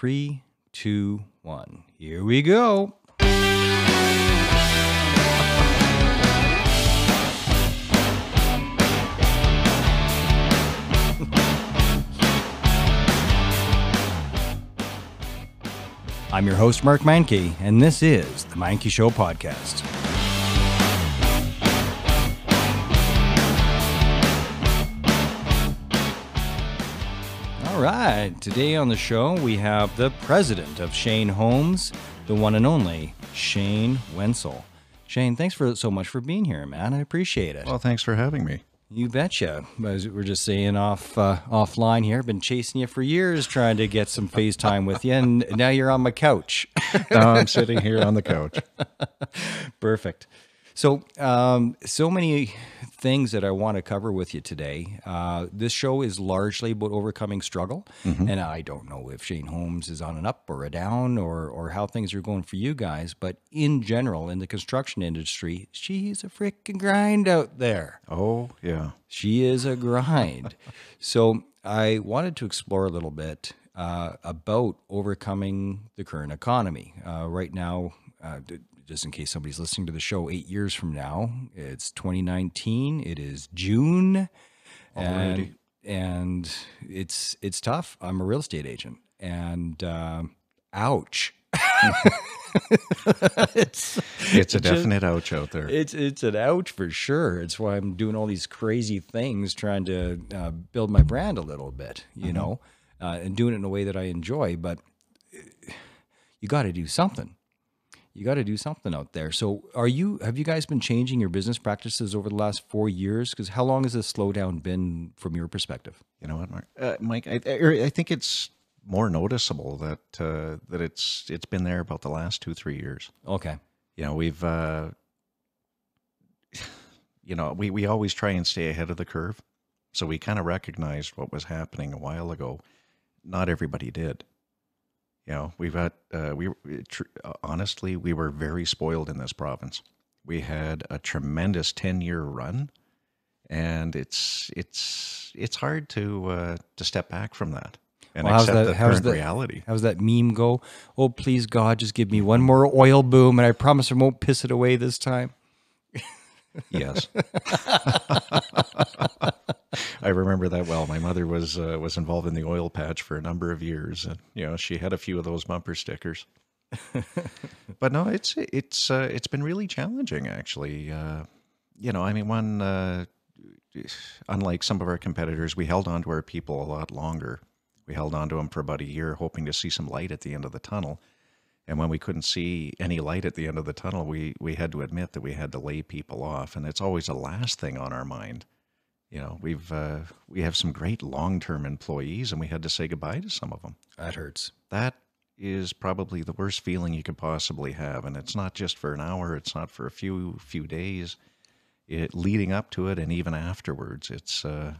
three, two, one. Here we go. I'm your host, Mark Meincke, and this is the Meincke Show podcast. Right, today on the show we have the president of Shane Homes, the one and only Shane Wenzel. Shane, thanks for so much for being here, man. I appreciate it. Well, thanks for having me. You betcha. As we're just saying off uh, offline here, been chasing you for years, trying to get some FaceTime with you, and now you're on my couch. Now I'm sitting here on the couch. Perfect. So, um, so many things that I want to cover with you today. Uh, this show is largely about overcoming struggle, and I don't know if Shane Homes is on an up or a down, or or how things are going for you guys. But in general, in the construction industry, she's a freaking grind out there. Oh, yeah. She is a grind. so I wanted to explore a little bit uh, about overcoming the current economy. Uh, right now, uh, just in case somebody's listening to the show eight years from now, it's 2019. It is June, and and it's it's tough. I'm a real estate agent, and um ouch. it's It's a just- definite ouch out there. it's it's an ouch for sure. It's why I'm doing all these crazy things, trying to uh, build my brand a little bit, you know, uh, and doing it in a way that I enjoy. But uh, you got to do something. You got to do something out there. So, are you? Have you guys been changing your business practices over the last four years? Because how long has this slowdown been from your perspective? You know what, Mark? Uh, Mike, I, I I think it's more noticeable that uh, that it's it's been there about the last two three years. Okay. You know, we've uh, you know we we always try and stay ahead of the curve, so we kind of recognized what was happening a while ago. Not everybody did. You know, we've got uh, we tr- honestly we were very spoiled in this province. We had a tremendous ten year run, and it's it's it's hard to uh, to step back from that and Well, how's accept that- the how's current that- reality. How's that meme go? Oh, please God, just give me one more oil boom, and I promise I won't piss it away this time. Yes. I remember that well. My mother was uh, was involved in the oil patch for a number of years, and you know she had a few of those bumper stickers. but no, it's it's uh, it's been really challenging, actually. Uh, you know, I mean, one uh, unlike some of our competitors, we held on to our people a lot longer. We held on to them for about a year, hoping to see some light at the end of the tunnel. And when we couldn't see any light at the end of the tunnel, we we had to admit that we had to lay people off, and it's always the last thing on our mind. You know, we've uh, we have some great long term employees, and we had to say goodbye to some of them. That hurts. That is probably the worst feeling you could possibly have, and it's not just for an hour; it's not for a few few days. It leading up to it, and even afterwards, it's uh,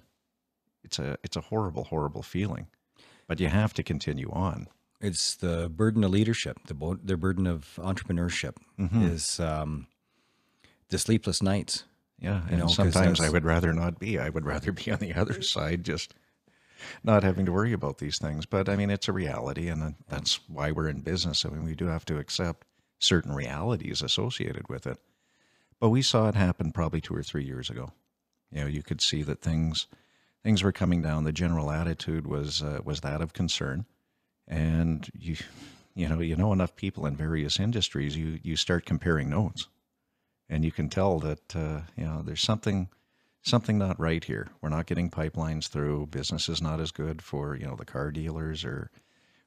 it's a it's a horrible, horrible feeling. But you have to continue on. It's the burden of leadership, the bo- the burden of entrepreneurship is um, the sleepless nights. Yeah, You and sometimes I would rather not be. I would rather be on the other side, just not having to worry about these things. But I mean, it's a reality, and uh, that's why we're in business. I mean, we do have to accept certain realities associated with it. But we saw it happen probably two or three years ago. You know, you could see that things things were coming down. The general attitude was uh, was that of concern, and you you know you know enough people in various industries, you you start comparing notes and you can tell that uh, you know there's something something not right here. We're not getting pipelines through. Business is not as good for you know the car dealers or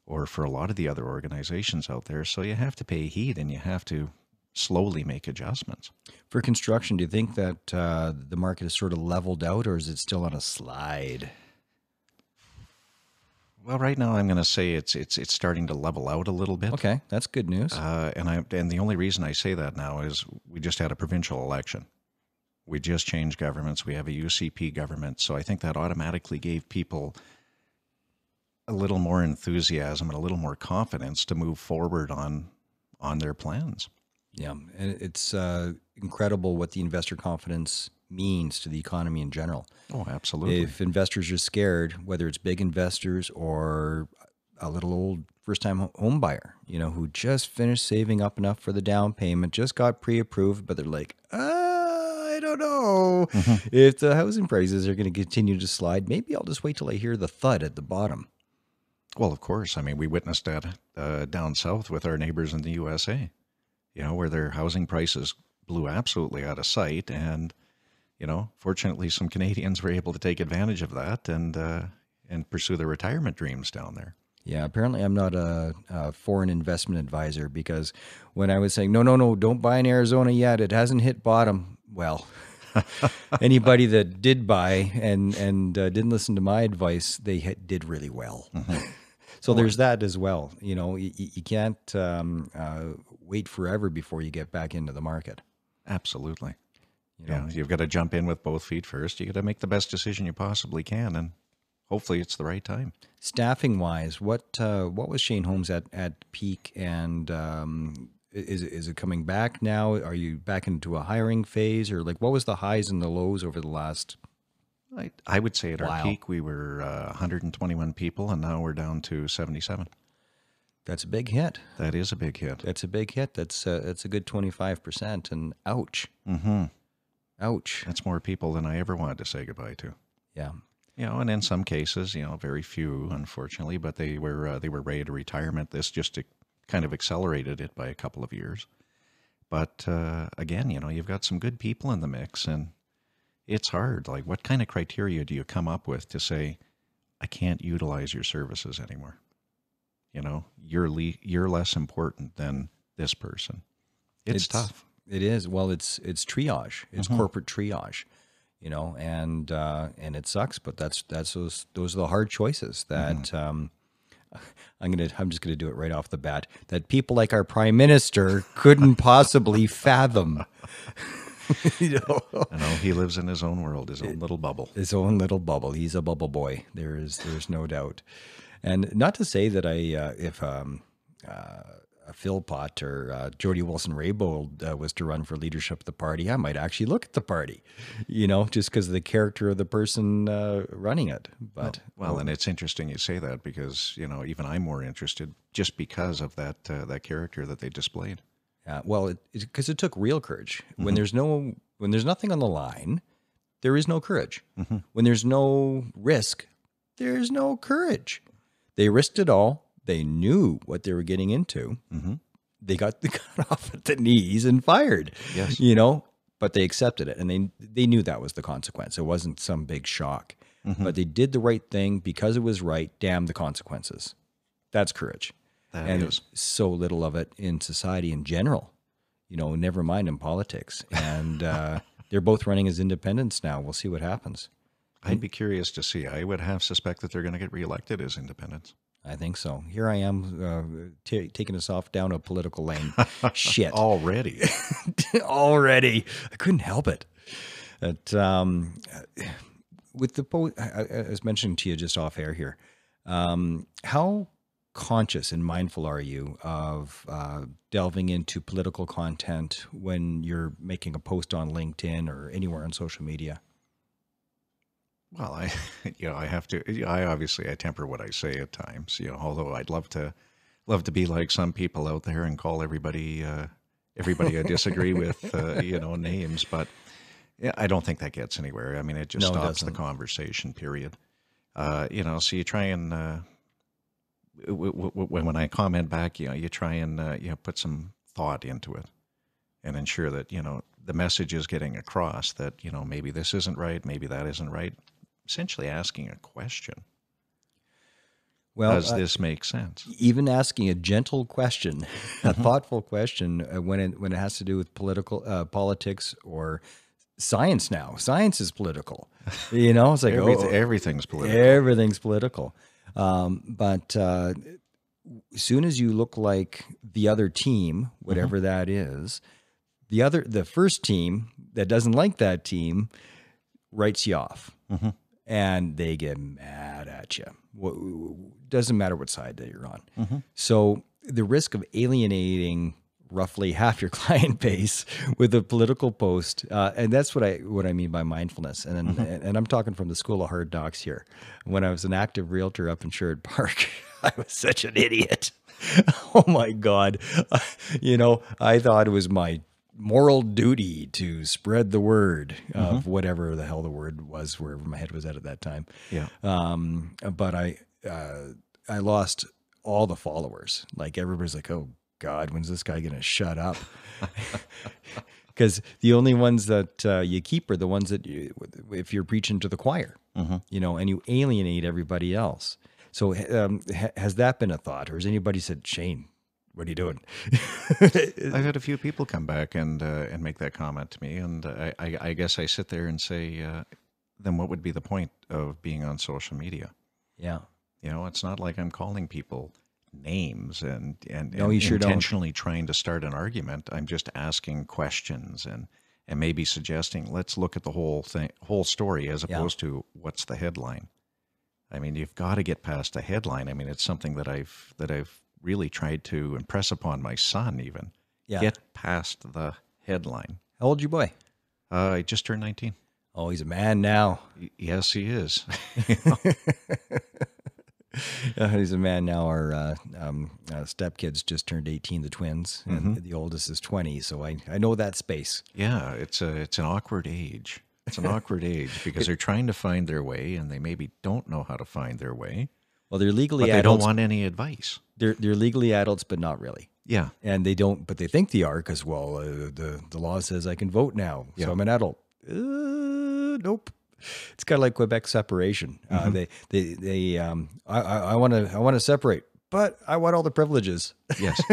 or for a lot of the other organizations out there. So you have to pay heed and you have to slowly make adjustments. For construction, do you think that uh, the market is sort of leveled out, or is it still on a slide? Well, right now I'm going to say it's it's it's starting to level out a little bit. Okay, that's good news. Uh, and I and the only reason I say that now is we just had a provincial election. We just changed governments. We have a UCP government, so I think that automatically gave people a little more enthusiasm and a little more confidence to move forward on on their plans. Yeah, and it's uh, incredible what the investor confidence means to the economy in general. Oh, absolutely. If investors are scared, whether it's big investors or a little old first time home buyer, you know, who just finished saving up enough for the down payment, just got pre approved, but they're like, uh, I don't know if the housing prices are going to continue to slide. Maybe I'll just wait till I hear the thud at the bottom. Well, of course. I mean, we witnessed that uh, down south with our neighbors in the USA, you know, where their housing prices blew absolutely out of sight. And, you know, fortunately, some Canadians were able to take advantage of that and, uh, and pursue their retirement dreams down there. Yeah, apparently I'm not a, a, foreign investment advisor because when I was saying, no, no, no, don't buy in Arizona yet, it hasn't hit bottom. Well, anybody that did buy and and uh, didn't listen to my advice, they did really well. Mm-hmm. so there's that as well. You know, you, you can't um, uh, wait forever before you get back into the market. Absolutely. You know, yeah, you've got to jump in with both feet first. You got to make the best decision you possibly can, and hopefully it's the right time. Staffing wise, what uh, what was Shane Homes at at peak, and um, is is it coming back now? Are you back into a hiring phase, or like what was the highs and the lows over the last? I, I would say at while? our peak we were uh, 121 people, and now we're down to 77. That's a big hit. That is a big hit. That's a big hit. That's uh, that's a good 25 percent, and ouch. Mm-hmm. Ouch. That's more people than I ever wanted to say goodbye to. Yeah. You know, and in some cases, you know, very few, unfortunately, but they were uh, they were ready to retirement. This just kind of accelerated it by a couple of years. But uh, again, you know, you've got some good people in the mix, and it's hard. Like, what kind of criteria do you come up with to say, I can't utilize your services anymore? You know, you're le- you're less important than this person. It's, it's, tough. It is. Well, it's it's triage. It's mm-hmm. corporate triage. You know, and uh, and it sucks, but that's that's those those are the hard choices that. Mm-hmm. Um, I'm gonna I'm just gonna do it right off the bat that people like our prime minister couldn't possibly fathom. you know? I know he lives in his own world, his own little bubble. His own little bubble. He's a bubble boy. There is there's no doubt. And not to say that I uh, if um, uh, Philpott or uh, Jody Wilson Raybould uh, was to run for leadership of the party, I might actually look at the party, you know, just because of the character of the person uh, running it. But well, well, and it's interesting you say that because you know even I'm more interested just because of that uh, that character that they displayed. Yeah, well, because it, it, took real courage. Mm-hmm. When there's no when there's nothing on the line, there is no courage. Mm-hmm. When there's no risk, there's no courage. They risked it all they knew what they were getting into. Mm-hmm. They got the cut off at the knees and fired. Yes, you know, but they accepted it, and they they knew that was the consequence. It wasn't some big shock, mm-hmm. but they did the right thing because it was right. Damn the consequences. That's courage, that and is. so little of it in society in general. You know, never mind in politics. And uh, they're both running as independents now. We'll see what happens. I'd be curious to see. I would half suspect that they're going to get reelected as independents. I think so. Here I am uh, t- taking us off down a political lane. Shit. Already. Already. I couldn't help it. But, um, with the, I was mentioning to you just off air here, um, how conscious and mindful are you of uh, delving into political content when you're making a post on LinkedIn or anywhere on social media? Well, I, you know, I have to. I obviously I temper what I say at times. You know, although I'd love to, love to be like some people out there and call everybody, uh, everybody I disagree with, uh, you know, names. But yeah, I don't think that gets anywhere. I mean, it just no, stops it the conversation. Period. Uh, you know, so you try and uh, w- w- w- when I comment back, you know, you try and uh, you know put some thought into it and ensure that you know the message is getting across that you know maybe this isn't right, maybe that isn't right essentially asking a question. Well, does uh, this make sense? Even asking a gentle question, a mm-hmm. thoughtful question, uh, when it when it has to do with political uh, politics or science. Now, science is political. You know, it's like oh, everything's political. Everything's political. Um, but uh, as soon as you look like the other team, whatever mm-hmm. that is, the other the first team that doesn't like that team writes you off. Mm-hmm and they get mad at you. What, doesn't matter what side that you're on. Mm-hmm. So the risk of alienating roughly half your client base with a political post, uh, and that's what I what I mean by mindfulness. And Mm-hmm. and, and I'm talking from the school of hard knocks here. When I was an active realtor up in Sherwood Park, I was such an idiot. Oh my god, you know I thought it was my moral duty to spread the word Mm-hmm. of whatever the hell the word was, wherever my head was at at that time. Yeah. Um, but I, uh, I lost all the followers. Like everybody's like, "Oh God, when's this guy gonna shut up?" Because the only ones that uh, you keep are the ones that you, if you're preaching to the choir, you know, and you alienate everybody else. So um, ha- has that been a thought, or has anybody said, "Shane, what are you doing?" I've had a few people come back and uh, and make that comment to me, and I, I, I guess I sit there and say, uh, then what would be the point of being on social media? yeah, You know, it's not like I'm calling people names and and, No, and sure don't. intentionally trying to start an argument. I'm just asking questions and and maybe suggesting let's look at the whole thing, whole story, as Yeah. opposed to what's the headline. I mean, you've got to get past the headline. I mean, it's something that I've that I've really tried to impress upon my son. Even yeah. get past the headline. How old your boy? Uh, I just turned 19. Oh, he's a man now. Y- Yes, he is. Uh, he's a man now. Our uh, um, uh, stepkids just turned 18, the twins, and the oldest is 20. So I, I know that space. Yeah, it's a it's an awkward age. It's an awkward age because they're trying to find their way and they maybe don't know how to find their way, Well, they're legally but they don't want any advice. they're, they're legally adults, but not really. Yeah, And they don't, but they think they are because, well, uh, the, the law says I can vote now. So I'm an adult. Uh, nope. It's kind of like Quebec separation. Uh, they, they, they, um, I, I want to, I want to separate, but I want all the privileges. yes,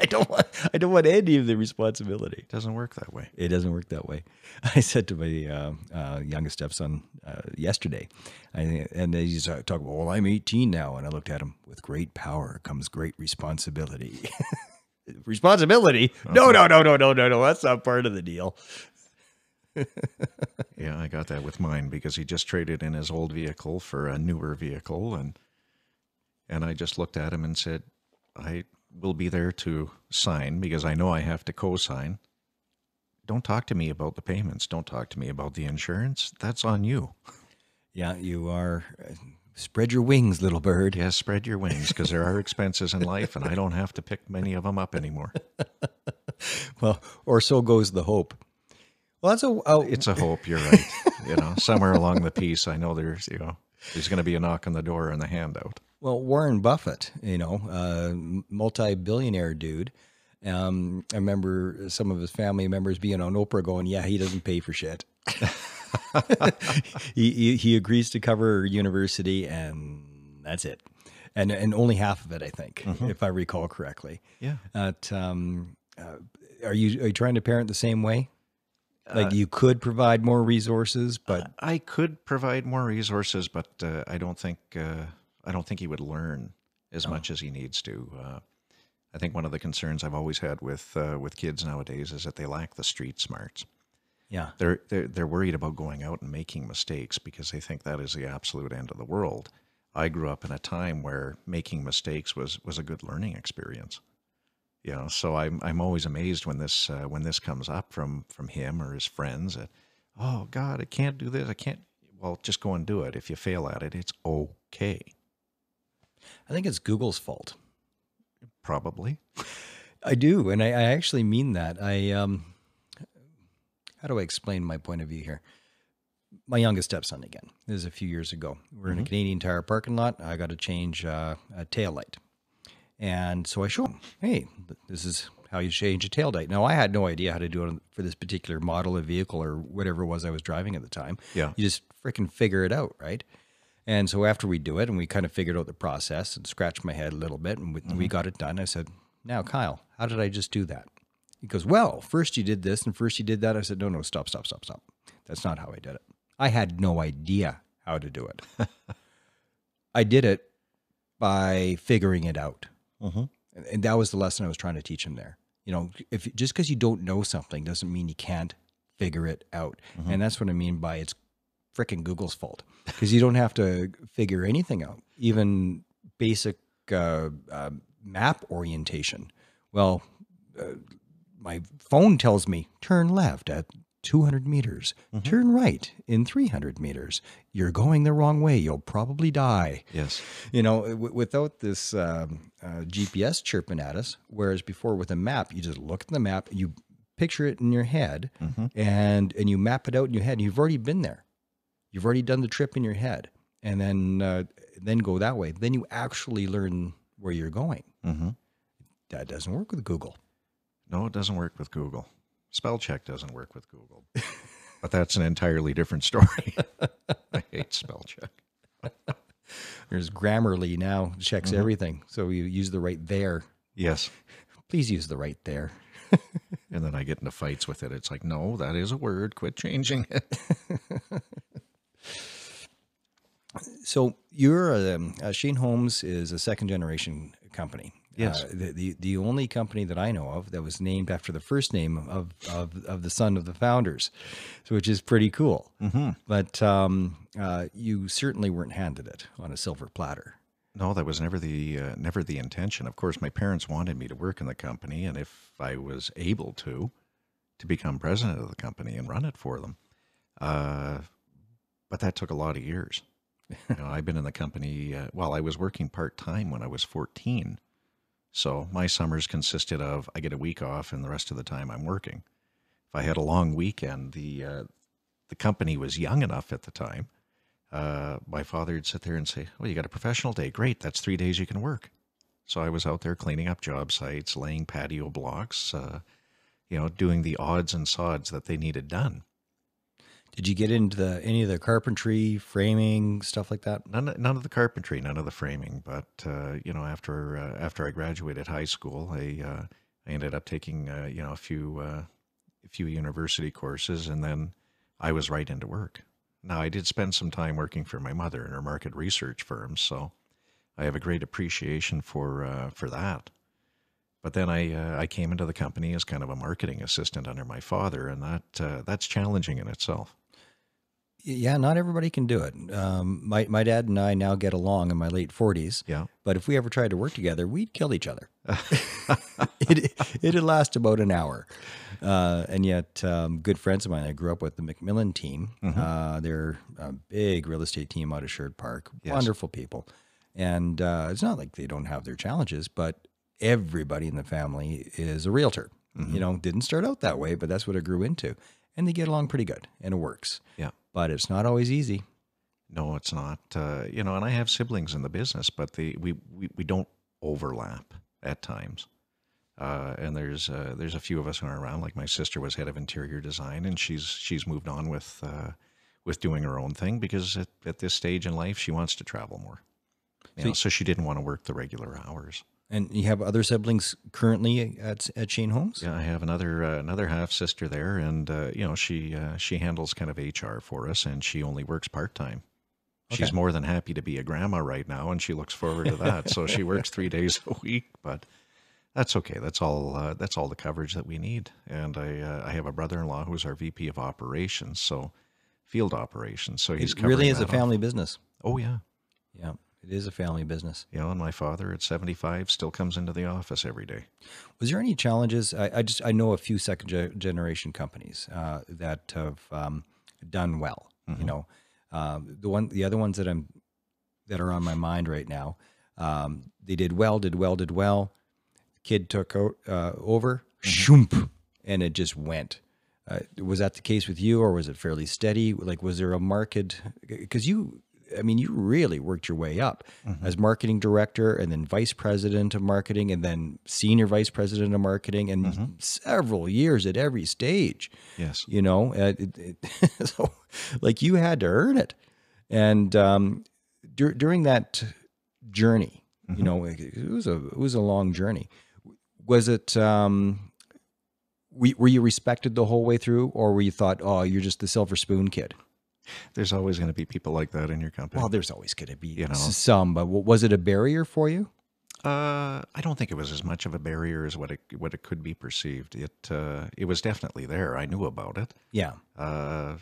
I don't want, I don't want any of the responsibility. it doesn't work that way. It doesn't work that way. I said to my uh, uh, youngest stepson uh, yesterday, I, and he's talking about, well, I'm 18 now. And I looked at him, with great power comes great responsibility. responsibility? No, no, no, no, no, no, no. That's not part of the deal. Yeah, I got that with mine because he just traded in his old vehicle for a newer vehicle, and and I just looked at him and said, I will be there to sign because I know I have to co-sign. Don't talk to me about the payments. Don't talk to me about the insurance. That's on you. Yeah, you are. Uh, spread your wings, little bird. Yes, spread your wings because there are expenses in life, and I don't have to pick many of them up anymore. Well, or so goes the hope. Well, that's a. a It's a hope. You're right. You know, somewhere along the piece, I know there's you know there's going to be a knock on the door and the handout. Well, Warren Buffett, you know, uh, multi-billionaire dude. Um, I remember some of his family members being on Oprah going, "Yeah, he doesn't pay for shit. he, he he agrees to cover university, and that's it, and and only half of it, I think, if I recall correctly. Yeah. At, um, uh, are you are you trying to parent the same way? Like you could provide more resources, but I could provide more resources, but uh, I don't think uh, I don't think he would learn as much as he needs to. Uh, I think one of the concerns I've always had with uh, with kids nowadays is that they lack the street smarts. yeah, They're, they're they're worried about going out and making mistakes because they think that is the absolute end of the world. I grew up in a time where making mistakes was was a good learning experience. You know, so I'm I'm always amazed when this uh, when this comes up from from him or his friends. That, oh God, I can't do this. I can't. Well, just go and do it. If you fail at it, it's okay. I think it's Google's fault. Probably. I do, and I, I actually mean that. I um, how do I explain my point of view here? My youngest stepson again. This is a few years ago. We're in a Canadian Tire parking lot. I got to change uh, a tail light, and so I show him, "Hey, this is how you change a tail light." Now I had no idea how to do it for this particular model of vehicle or whatever it was I was driving at the time. Yeah. you just freaking figure it out, right? And so after we do it, and we kind of figured out the process and scratched my head a little bit, and we, we got it done. I said, "Now, Kyle, how did I just do that?" He goes, "Well, first you did this, and first you did that." I said, "No, no, stop, stop, stop, stop. That's not how I did it. I had no idea how to do it. I did it by figuring it out, Mhm. and, and that was the lesson I was trying to teach him there. You know, if just because you don't know something doesn't mean you can't figure it out, and that's what I mean by it's freaking Google's fault because you don't have to figure anything out, even basic uh, uh, map orientation. Well, uh, my phone tells me turn left at 200 meters, turn right in 300 meters. You're going the wrong way. You'll probably die. Yes. You know, w- without this um, uh, GPS chirping at us, whereas before with a map, you just look at the map, you picture it in your head, and and you map it out in your head. You've already been there. You've already done the trip in your head, and then uh, then go that way. Then you actually learn where you're going. Mm-hmm. That doesn't work with Google. No, it doesn't work with Google. Spell check doesn't work with Google. but that's an entirely different story. I hate spell check. There's Grammarly now checks everything, so you use the right there. Yes. Please use the right there. And then I get into fights with it. It's like, no, that is a word. Quit changing it. So you're um, uh, Shane Homes is a second generation company. Yes. Uh, the, the the only company that I know of that was named after the first name of of, of the son of the founders, so which is pretty cool. Mm-hmm. But um, uh, you certainly weren't handed it on a silver platter. No, that was never the uh, never the intention. Of course, my parents wanted me to work in the company, and if I was able to, to become president of the company and run it for them. Uh, but that took a lot of years. you know, I've been in the company. Uh, well, I was working part time when I was fourteen, so my summers consisted of I get a week off, and the rest of the time I'm working. If I had a long weekend, the uh, the company was young enough at the time uh, my father would sit there and say, "Well, you got a professional day. Great, that's three days you can work." So I was out there cleaning up job sites, laying patio blocks, uh, you know, doing the odds and sods that they needed done. Did you get into the, any of the carpentry, framing, stuff like that? None, none of the carpentry, none of the framing. But uh, you know, after uh, after I graduated high school, I uh, I ended up taking uh, you know a few uh, a few university courses, and then I was right into work. Now I did spend some time working for my mother in her market research firm, so I have a great appreciation for uh, for that. But then I uh, I came into the company as kind of a marketing assistant under my father, and that uh, that's challenging in itself. Yeah, not everybody can do it. Um, my my dad and I now get along in my late forties. Yeah. But if we ever tried to work together, we'd kill each other. it it'd last about an hour. Uh, and yet, um, good friends of mine I grew up with, the McMillan team. Uh, they're a big real estate team out of Sherwood Park. Yes. Wonderful people. And uh, it's not like they don't have their challenges, but everybody in the family is a realtor. You know, didn't start out that way, but that's what it grew into. And they get along pretty good, and it works. Yeah. But it's not always easy. No, it's not. Uh, you know, and I have siblings in the business, but they we we, we don't overlap at times. Uh, and there's uh, there's a few of us who are around. Like my sister was head of interior design, and she's she's moved on with uh, with doing her own thing because at, at this stage in life she wants to travel more. You know, so she didn't want to work the regular hours. And you have other siblings currently at at Shane Homes. Yeah, I have another uh, another half sister there, and uh, you know she uh, she handles kind of HR for us, and she only works part time. She's more than happy to be a grandma right now, and she looks forward to that. so she works three days a week, but that's okay. That's all. Uh, that's all the coverage that we need. And I uh, I have a brother-in-law who's our VP of operations, so field operations. So he's It really is a that off. family business. Oh yeah, Yeah, it is a family business. you know, and my father at seventy-five still comes into the office every day. Was there any challenges? I, I just I know a few second ge- generation companies uh, that have um, done well. You know, um, the one the other ones that I'm that are on my mind right now. Um, they did well, did well, did well. Kid took o- uh, over, shoomp, and it just went. Uh, was that the case with you, or was it fairly steady? Like, was there a market? Because you, I mean, you really worked your way up as marketing director, and then vice president of marketing, and then senior vice president of marketing, and several years at every stage. Yes. You know, uh, it, it, so like you had to earn it, and um, dur- during that journey, you know, it, it was a it was a long journey. Was it? Um, were you respected the whole way through, or were you thought, oh, you're just the silver spoon kid? There's always going to be people like that in your company. Well, there's always going to be You know. some, but was it a barrier for you? Uh, I don't think it was as much of a barrier as what it what it could be perceived. It uh, it was definitely there. I knew about it. Yeah, Uh,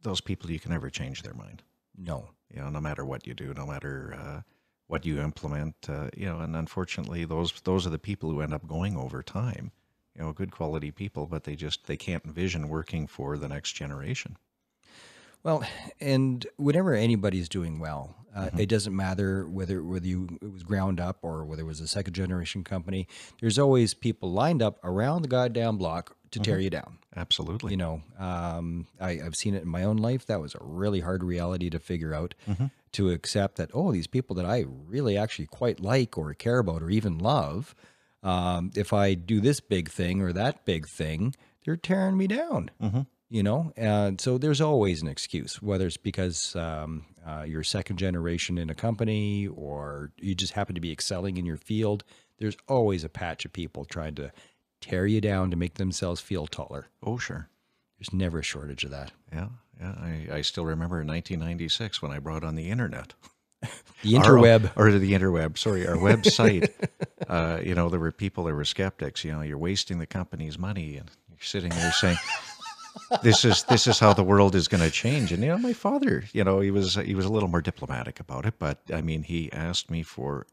those people you can never change their mind. no, You know, no matter what you do, no matter uh, what you implement. Uh, you know, and unfortunately, those those are the people who end up going over time you know, good quality people, but they just they can't envision working for the next generation. Well, and whenever anybody's doing well, uh, it doesn't matter whether whether you it was ground up or whether it was a second generation company. There's always people lined up around the goddamn block to tear you down. Absolutely. You know, um, I, I've seen it in my own life. That was a really hard reality to figure out, to accept that oh, these people that I really actually quite like or care about or even love, um, if I do this big thing or that big thing, they're tearing me down you know and so there's always an excuse whether it's because um, uh, you're second generation in a company or you just happen to be excelling in your field there's always a patch of people trying to tear you down to make themselves feel taller oh, sure. there's never a shortage of that Yeah, yeah. I, I still remember in 1996 when I brought on the internet. the Our- interweb or the interweb, sorry, our website. uh, you know, there were people that were skeptics. You know, you're wasting the company's money, and you're sitting there saying, "This is this is how the world is going to change." And you know, my father, you know, he was he was a little more diplomatic about it, but I mean, he asked me for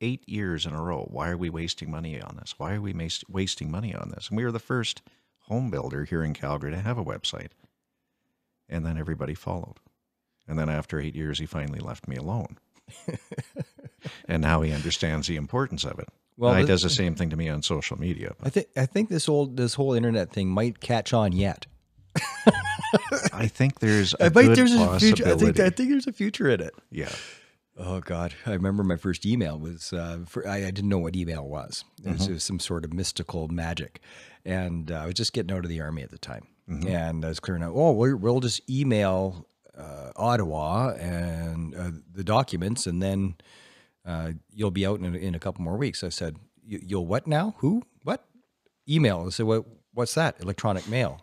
eight years in a row, "Why are we wasting money on this? Why are we mas- wasting money on this?" And we were the first home builder here in Calgary to have a website, and then everybody followed. And then after eight years, he finally left me alone. and now he understands the importance of it. Well, he does the same thing to me on social media. i think i think this old this whole internet thing might catch on yet I think there's a i good there's a future i think i think there's a future in it yeah, Oh God! I remember my first email was uh, for, I, I didn't know what email was. It was, it was some sort of mystical magic, and uh, I was just getting out of the army at the time, and I was clearing out. Oh, we'll, we'll just email uh, Ottawa and uh, the documents, and then uh, you'll be out in a, in a couple more weeks. I said, "You- "You'll what now? Who? What? Email?" I said, "What? What's that? Electronic mail?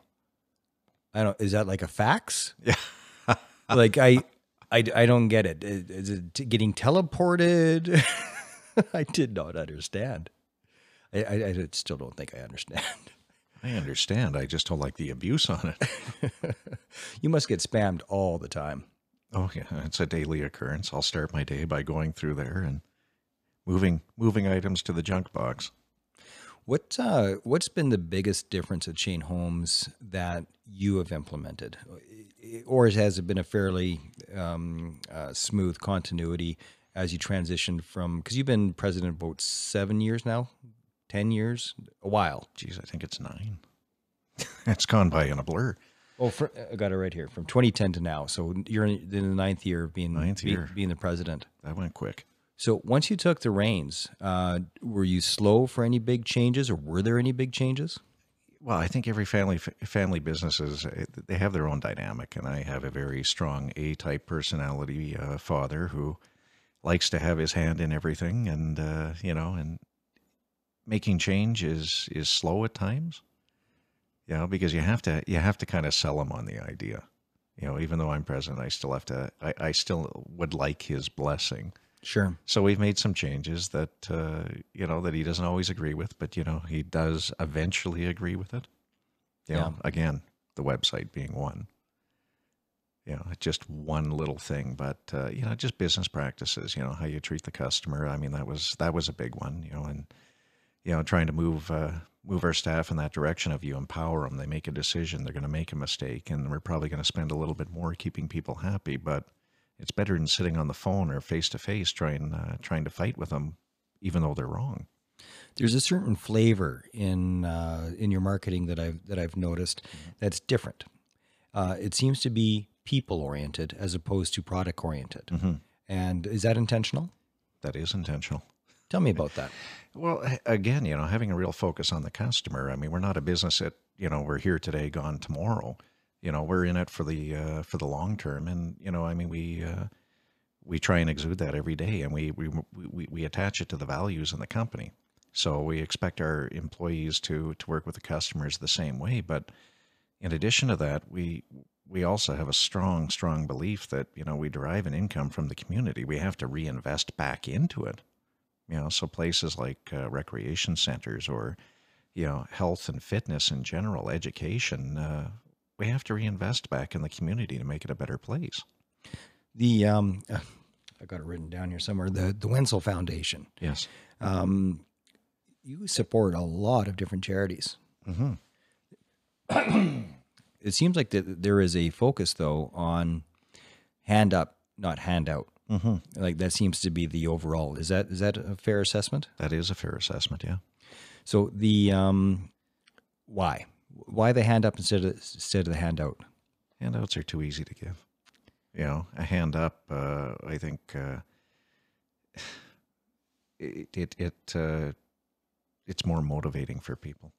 I don't. Is that like a fax? Yeah. like I, I, I don't get it. Is it getting teleported? I did not understand. I, I, I still don't think I understand. I understand. I just don't like the abuse on it. You must get spammed all the time. Oh yeah, it's a daily occurrence. I'll start my day by going through there and moving moving items to the junk box. What uh, what's been the biggest difference at Shane Homes that you have implemented, or has it been a fairly um, uh, smooth continuity as you transitioned from? Because you've been president about seven years now, ten years, a while. Geez, I think it's nine. it's gone by in a blur. Oh, for, I got it right here from 2010 to now. So you're in, the ninth year of being Ninth be- year. being the president. That went quick. So once you took the reins, uh, were you slow for any big changes, or were there any big changes? Well, I think every family family businesses eh, they have their own dynamic, and I have a very strong A type personality uh, father who likes to have his hand in everything, and uh, you know, and making change is is slow at times. You know, because you have to you have to kind of sell him on the idea. You know, even though I'm president, I still have to. I, I still would like his blessing. Sure. So we've made some changes that uh, you know that he doesn't always agree with, but you know he does eventually agree with it. You know, again, the website being one. You know, just one little thing, but uh, you know, just business practices. You know, how you treat the customer. I mean, that was that was a big one. You know, and you know, trying to move uh, move our staff in that direction of you empower them. They make a decision. They're going to make a mistake, and we're probably going to spend a little bit more keeping people happy, but it's better than sitting on the phone or face to face trying uh, trying to fight with them, even though they're wrong. There's a certain flavor in uh, in your marketing that I've that I've noticed that's different. Uh, it seems to be people oriented as opposed to product oriented. And is that intentional? That is intentional. Tell me about that. Well, again, you know, having a real focus on the customer. I mean, we're not a business that you know we're here today, gone tomorrow. You know, we're in it for the uh, for the long term, and you know, I mean, we uh, we try and exude that every day, and we we, we we attach it to the values in the company. So we expect our employees to to work with the customers the same way. But in addition to that, we we also have a strong strong belief that you know we derive an income from the community. We have to reinvest back into it you know so places like uh, recreation centers or you know health and fitness in general education uh, we have to reinvest back in the community to make it a better place The um, uh, I got it written down here somewhere. The the Wenzel Foundation. yes Um, you support a lot of different charities. Mm-hmm. it seems like that there is a focus though on hand up, not hand out. Mm-hmm. Like that seems to be the overall. Is that is that a fair assessment? That is a fair assessment, yeah. So the um, why why the hand up instead of instead of the handout? Handouts are too easy to give. You know, a hand up. Uh, I think uh, it it, it uh, it's more motivating for people.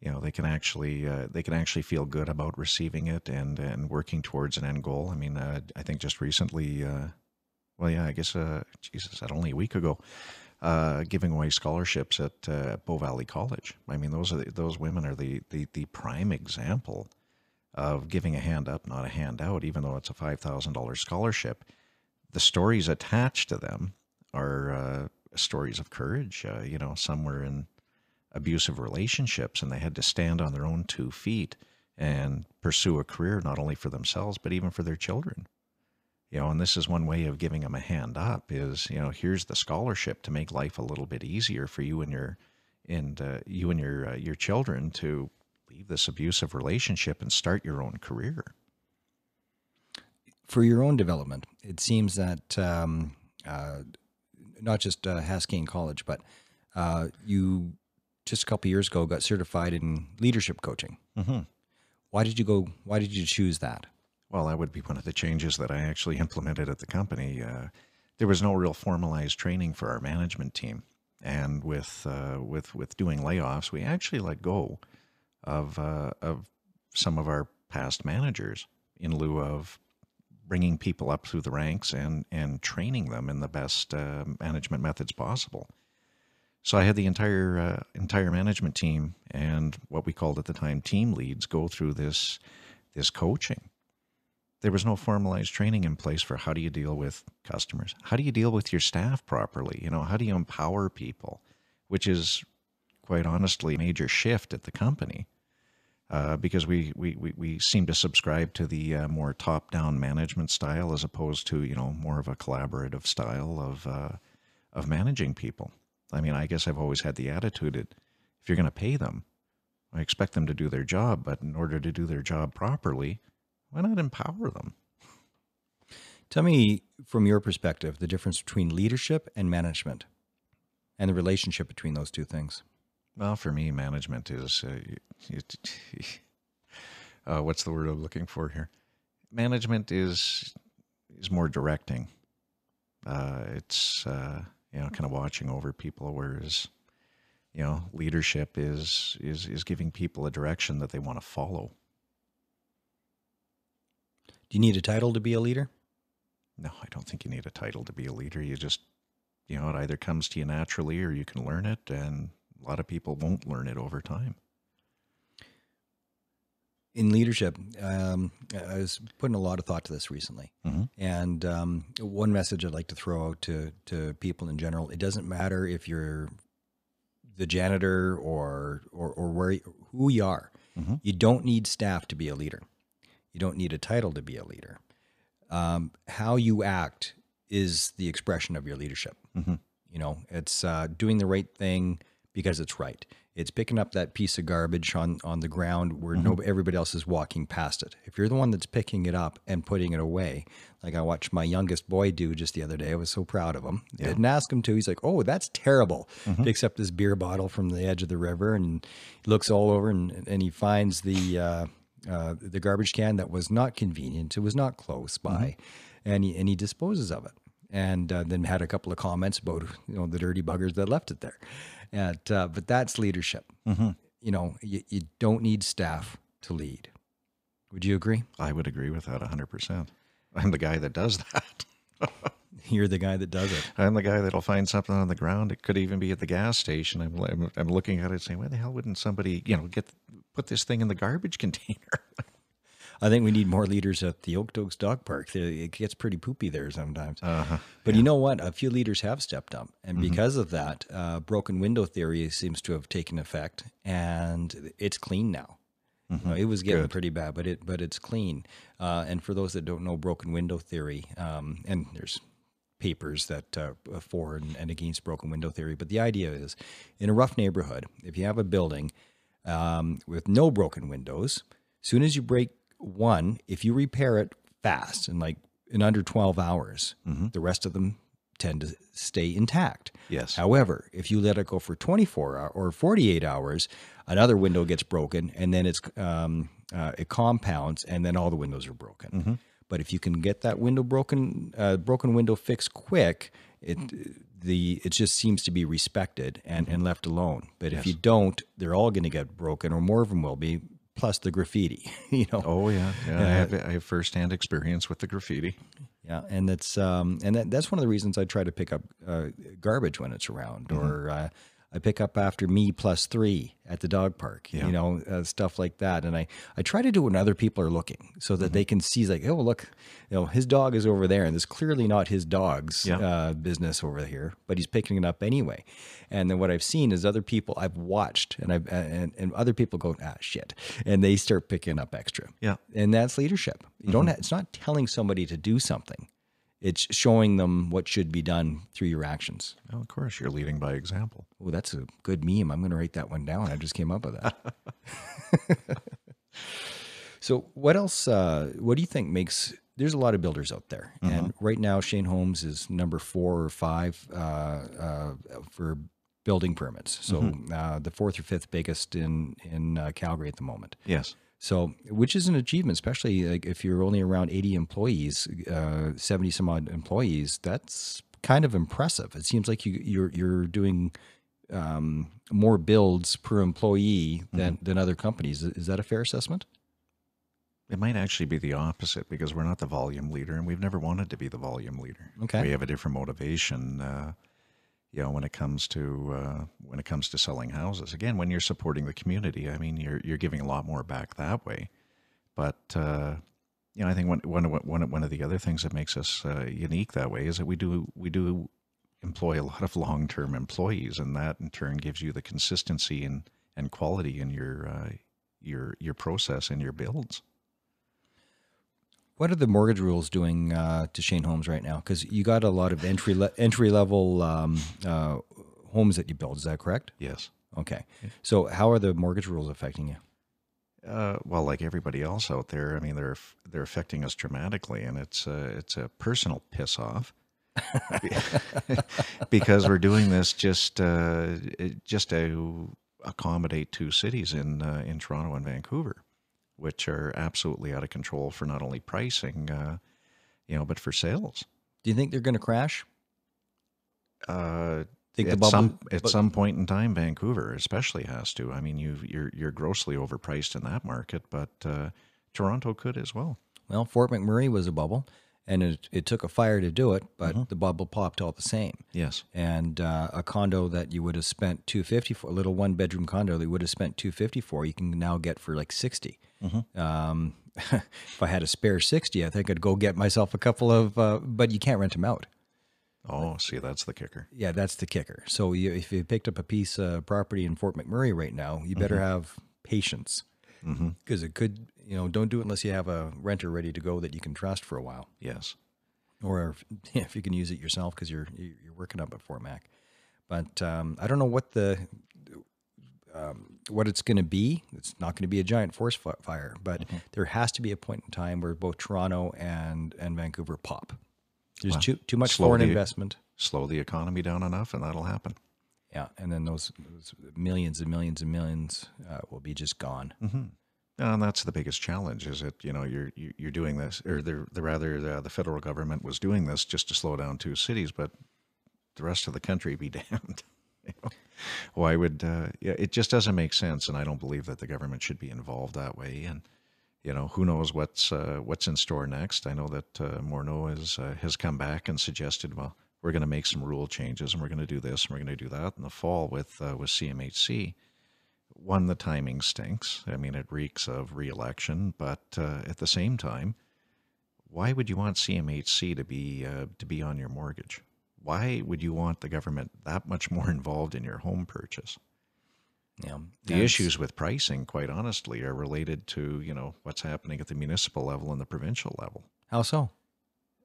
You know, they can actually uh, they can actually feel good about receiving it and and working towards an end goal. I mean, uh, I think just recently, uh, well, yeah, I guess uh, Jesus, that only a week ago, uh, giving away scholarships at uh, Bow Valley College. I mean, those are the, those women are the, the the prime example of giving a hand up, not a handout, even though it's a five thousand dollars scholarship. The stories attached to them are uh, stories of courage. Uh, you know, some were in abusive relationships and they had to stand on their own two feet and pursue a career not only for themselves but even for their children you know and this is one way of giving them a hand up is you know here's the scholarship to make life a little bit easier for you and your and uh, you and your uh, your children to leave this abusive relationship and start your own career For your own development, it seems that um, uh, not just uh, Haskayne College, but uh, you just a couple years ago got certified in leadership coaching. mm-hmm. Why did you go? Why did you choose that? Well, that would be one of the changes that I actually implemented at the company. Uh, there was no real formalized training for our management team, and with uh, with with doing layoffs, we actually let go of uh, of some of our past managers in lieu of bringing people up through the ranks and and training them in the best uh, management methods possible. So I had the entire uh, entire management team and what we called at the time team leads go through this this coaching there was no formalized training in place for how do you deal with customers? How do you deal with your staff properly? You know how do you empower people? Which is quite honestly a major shift at the company uh, because we, we, we, we seem to subscribe to the uh, more top-down management style as opposed to you know more of a collaborative style of uh, of managing people. I mean, I guess I've always had the attitude that if you're going to pay them, I expect them to do their job, but in order to do their job properly, why not empower them? Tell me, from your perspective, the difference between leadership and management, and the relationship between those two things. Well, for me, management is uh, it, uh, what's the word I'm looking for here? Management is is more directing. Uh, it's uh, you know kind of watching over people, whereas you know leadership is is is giving people a direction that they want to follow. Do you need a title to be a leader? No, I don't think you need a title to be a leader. You just you know it either comes to you naturally or you can learn it, and a lot of people won't learn it over time. in leadership, um, I was putting a lot of thought to this recently, Mhm. and um, one message I'd like to throw out to to people in general: it doesn't matter if you're the janitor or or, or where who you are. Mhm. You don't need staff to be a leader. You don't need a title to be a leader. Um, how you act is the expression of your leadership. Mhm. You know, it's uh, doing the right thing because it's right. It's picking up that piece of garbage on on the ground where no everybody else is walking past it. If you're the one that's picking it up and putting it away, like I watched my youngest boy do just the other day, I was so proud of him. Didn't ask him to. He's like, "Oh, that's terrible." Picks up this beer bottle from the edge of the river and looks all over and and he finds the uh, uh, the garbage can that was not convenient. It was not close by, and he and he disposes of it. And uh, then had a couple of comments about you know the dirty buggers that left it there. And, uh, but that's leadership. You know, you, you don't need staff to lead. Would you agree? I would agree with that 100%. I'm the guy that does that. You're the guy that does it. I'm the guy that'll find something on the ground. It could even be at the gas station. I'm, I'm, I'm looking at it saying, why the hell wouldn't somebody, you know, get put this thing in the garbage container? I think we need more leaders at the Oak Oaks Dog Park. It gets pretty poopy there sometimes. Uh-huh. But you know what? A few leaders have stepped up, and because of that, uh, broken window theory seems to have taken effect, and it's clean now. You know, it was getting pretty bad, but it but it's clean. Uh, and for those that don't know broken window theory, um, and there's papers that uh, for and, and against broken window theory. But the idea is, in a rough neighborhood, if you have a building um, with no broken windows, soon as you break one, if you repair it fast and like in under 12 hours, the rest of them tend to stay intact. Yes. However, if you let it go for 24 hour or 48 hours, another window gets broken and then it's um, uh, it compounds and then all the windows are broken. But if you can get that window broken, uh, broken window fixed quick, it the it just seems to be respected and, and left alone. But if you don't, they're all going to get broken, or more of them will be. Plus the graffiti, you know. Oh yeah, yeah. I have I have firsthand experience with the graffiti. Yeah, and that's um, and that, that's one of the reasons I try to pick up uh, garbage when it's around, or uh, I pick up after me plus three at the dog park, Yeah. you know, uh, stuff like that. And I I try to do it when other people are looking, so that they can see like, oh look, you know, his dog is over there, and it's clearly not his dog's Yeah. uh, business over here, but he's picking it up anyway. And then what I've seen is other people I've watched, and I've and, and other people go ah shit, and they start picking up extra Yeah. and that's leadership. You don't. Ha- it's not telling somebody to do something. It's showing them what should be done through your actions. Well, of course, you're leading by example. Oh, that's a good meme. I'm going to write that one down. I just came up with that. so, what else? Uh, what do you think makes? There's a lot of builders out there, and right now Shane Homes is number four or five uh, uh, for building permits. So, uh, the fourth or fifth biggest in in uh, Calgary at the moment. Yes. So, which is an achievement, especially like if you're only around 80 employees, uh, 70 some odd employees. That's kind of impressive. It seems like you, you're you're doing um, more builds per employee than than other companies. Is that a fair assessment? It might actually be the opposite because we're not the volume leader, and we've never wanted to be the volume leader. Okay. we have a different motivation. Uh, you know, when it comes to uh, when it comes to selling houses, again, when you're supporting the community, I mean, you're you're giving a lot more back that way. But uh, you know, I think one one of- one one of the other things that makes us uh, unique that way is that we do we do employ a lot of long term employees, and that in turn gives you the consistency and and quality in your uh, your your process and your builds. What are the mortgage rules doing uh, to Shane Homes right now? Because you got a lot of entry le- entry level um, uh, homes that you build. Is that correct? Yes. Okay. So, how are the mortgage rules affecting you? Uh, well, like everybody else out there, I mean, they're they're affecting us dramatically, and it's a, it's a personal piss off because we're doing this just uh, just to accommodate two cities in uh, in Toronto and Vancouver, which are absolutely out of control for not only pricing, uh, you know, but for sales. Do you think they're going to crash? Uh, Think the at bubble- some at but- some point in time, Vancouver especially has to. I mean, you you're you're grossly overpriced in that market, but uh, Toronto could as well. Well, Fort McMurray was a bubble, and it, it took a fire to do it, but Mm-hmm. the bubble popped all the same. Yes. And uh, a condo that you would have spent two fifty for, a little one bedroom condo that you would have spent two fifty for, you can now get for like 60 Mm-hmm. Um, if I had a spare sixty, I think I'd go get myself a couple of. Uh, but you can't rent them out. Oh, see, that's the kicker. Yeah, that's the kicker. So you, if you picked up a piece of property in Fort McMurray right now, you better have patience because it could, you know, don't do it unless you have a renter ready to go that you can trust for a while, Yes. or if, if you can use it yourself because you're you're working up at Fort Mac. But um, I don't know what the um, what it's going to be. It's not going to be a giant forest fi- fire, but there has to be a point in time where both Toronto and and Vancouver pop. There's too too much slow foreign the- investment. Slow the economy down enough, and that'll happen. Yeah, and then those, those millions and millions and millions uh, will be just gone. And that's the biggest challenge: is that you know you're you- you're doing this, or the, the rather the, the federal government was doing this just to slow down two cities, but the rest of the country be damned. You know? Why would uh, yeah? It just doesn't make sense, and I don't believe that the government should be involved that way. And you know, who knows what's uh, what's in store next? I know that uh, Morneau has uh, has come back and suggested, well, we're going to make some rule changes, and we're going to do this, and we're going to do that in the fall with uh, with CMHC one, the timing stinks. I mean, it reeks of reelection, but uh, at the same time, why would you want CMHC to be uh, to be on your mortgage? Why would you want the government that much more involved in your home purchase? Yeah, The issues with pricing, quite honestly, are related to you know what's happening at the municipal level and the provincial level. How so?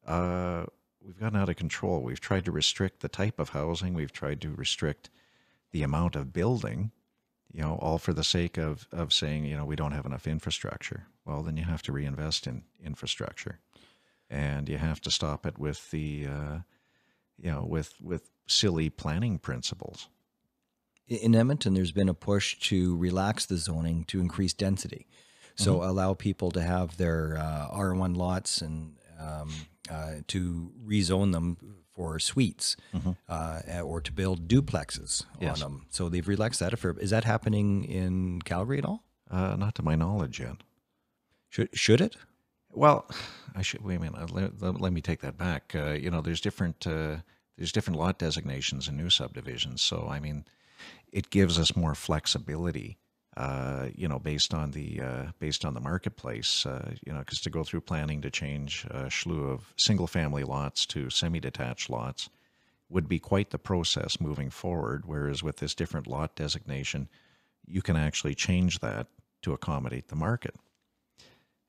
Uh, we've gotten out of control. We've tried to restrict the type of housing. We've tried to restrict the amount of building. You know, all for the sake of of saying you know we don't have enough infrastructure. Well, then you have to reinvest in infrastructure, and you have to stop it with the uh, you know with with silly planning principles. In Edmonton, there's been a push to relax the zoning to increase density. So allow people to have their uh, R1 lots and um, uh, to rezone them for suites uh, or to build duplexes Yes. on them. So they've relaxed that. For, is that happening in Calgary at all? Uh, not to my knowledge yet. Should, should it? Well, I should wait a minute. Let, let, let me take that back. Uh, you know, there's different uh, there's different lot designations in new subdivisions. So I mean, it gives us more flexibility. Uh, you know, based on the uh, based on the marketplace. Uh, you know, because to go through planning to change a slew of single family lots to semi detached lots would be quite the process moving forward. Whereas with this different lot designation, you can actually change that to accommodate the market.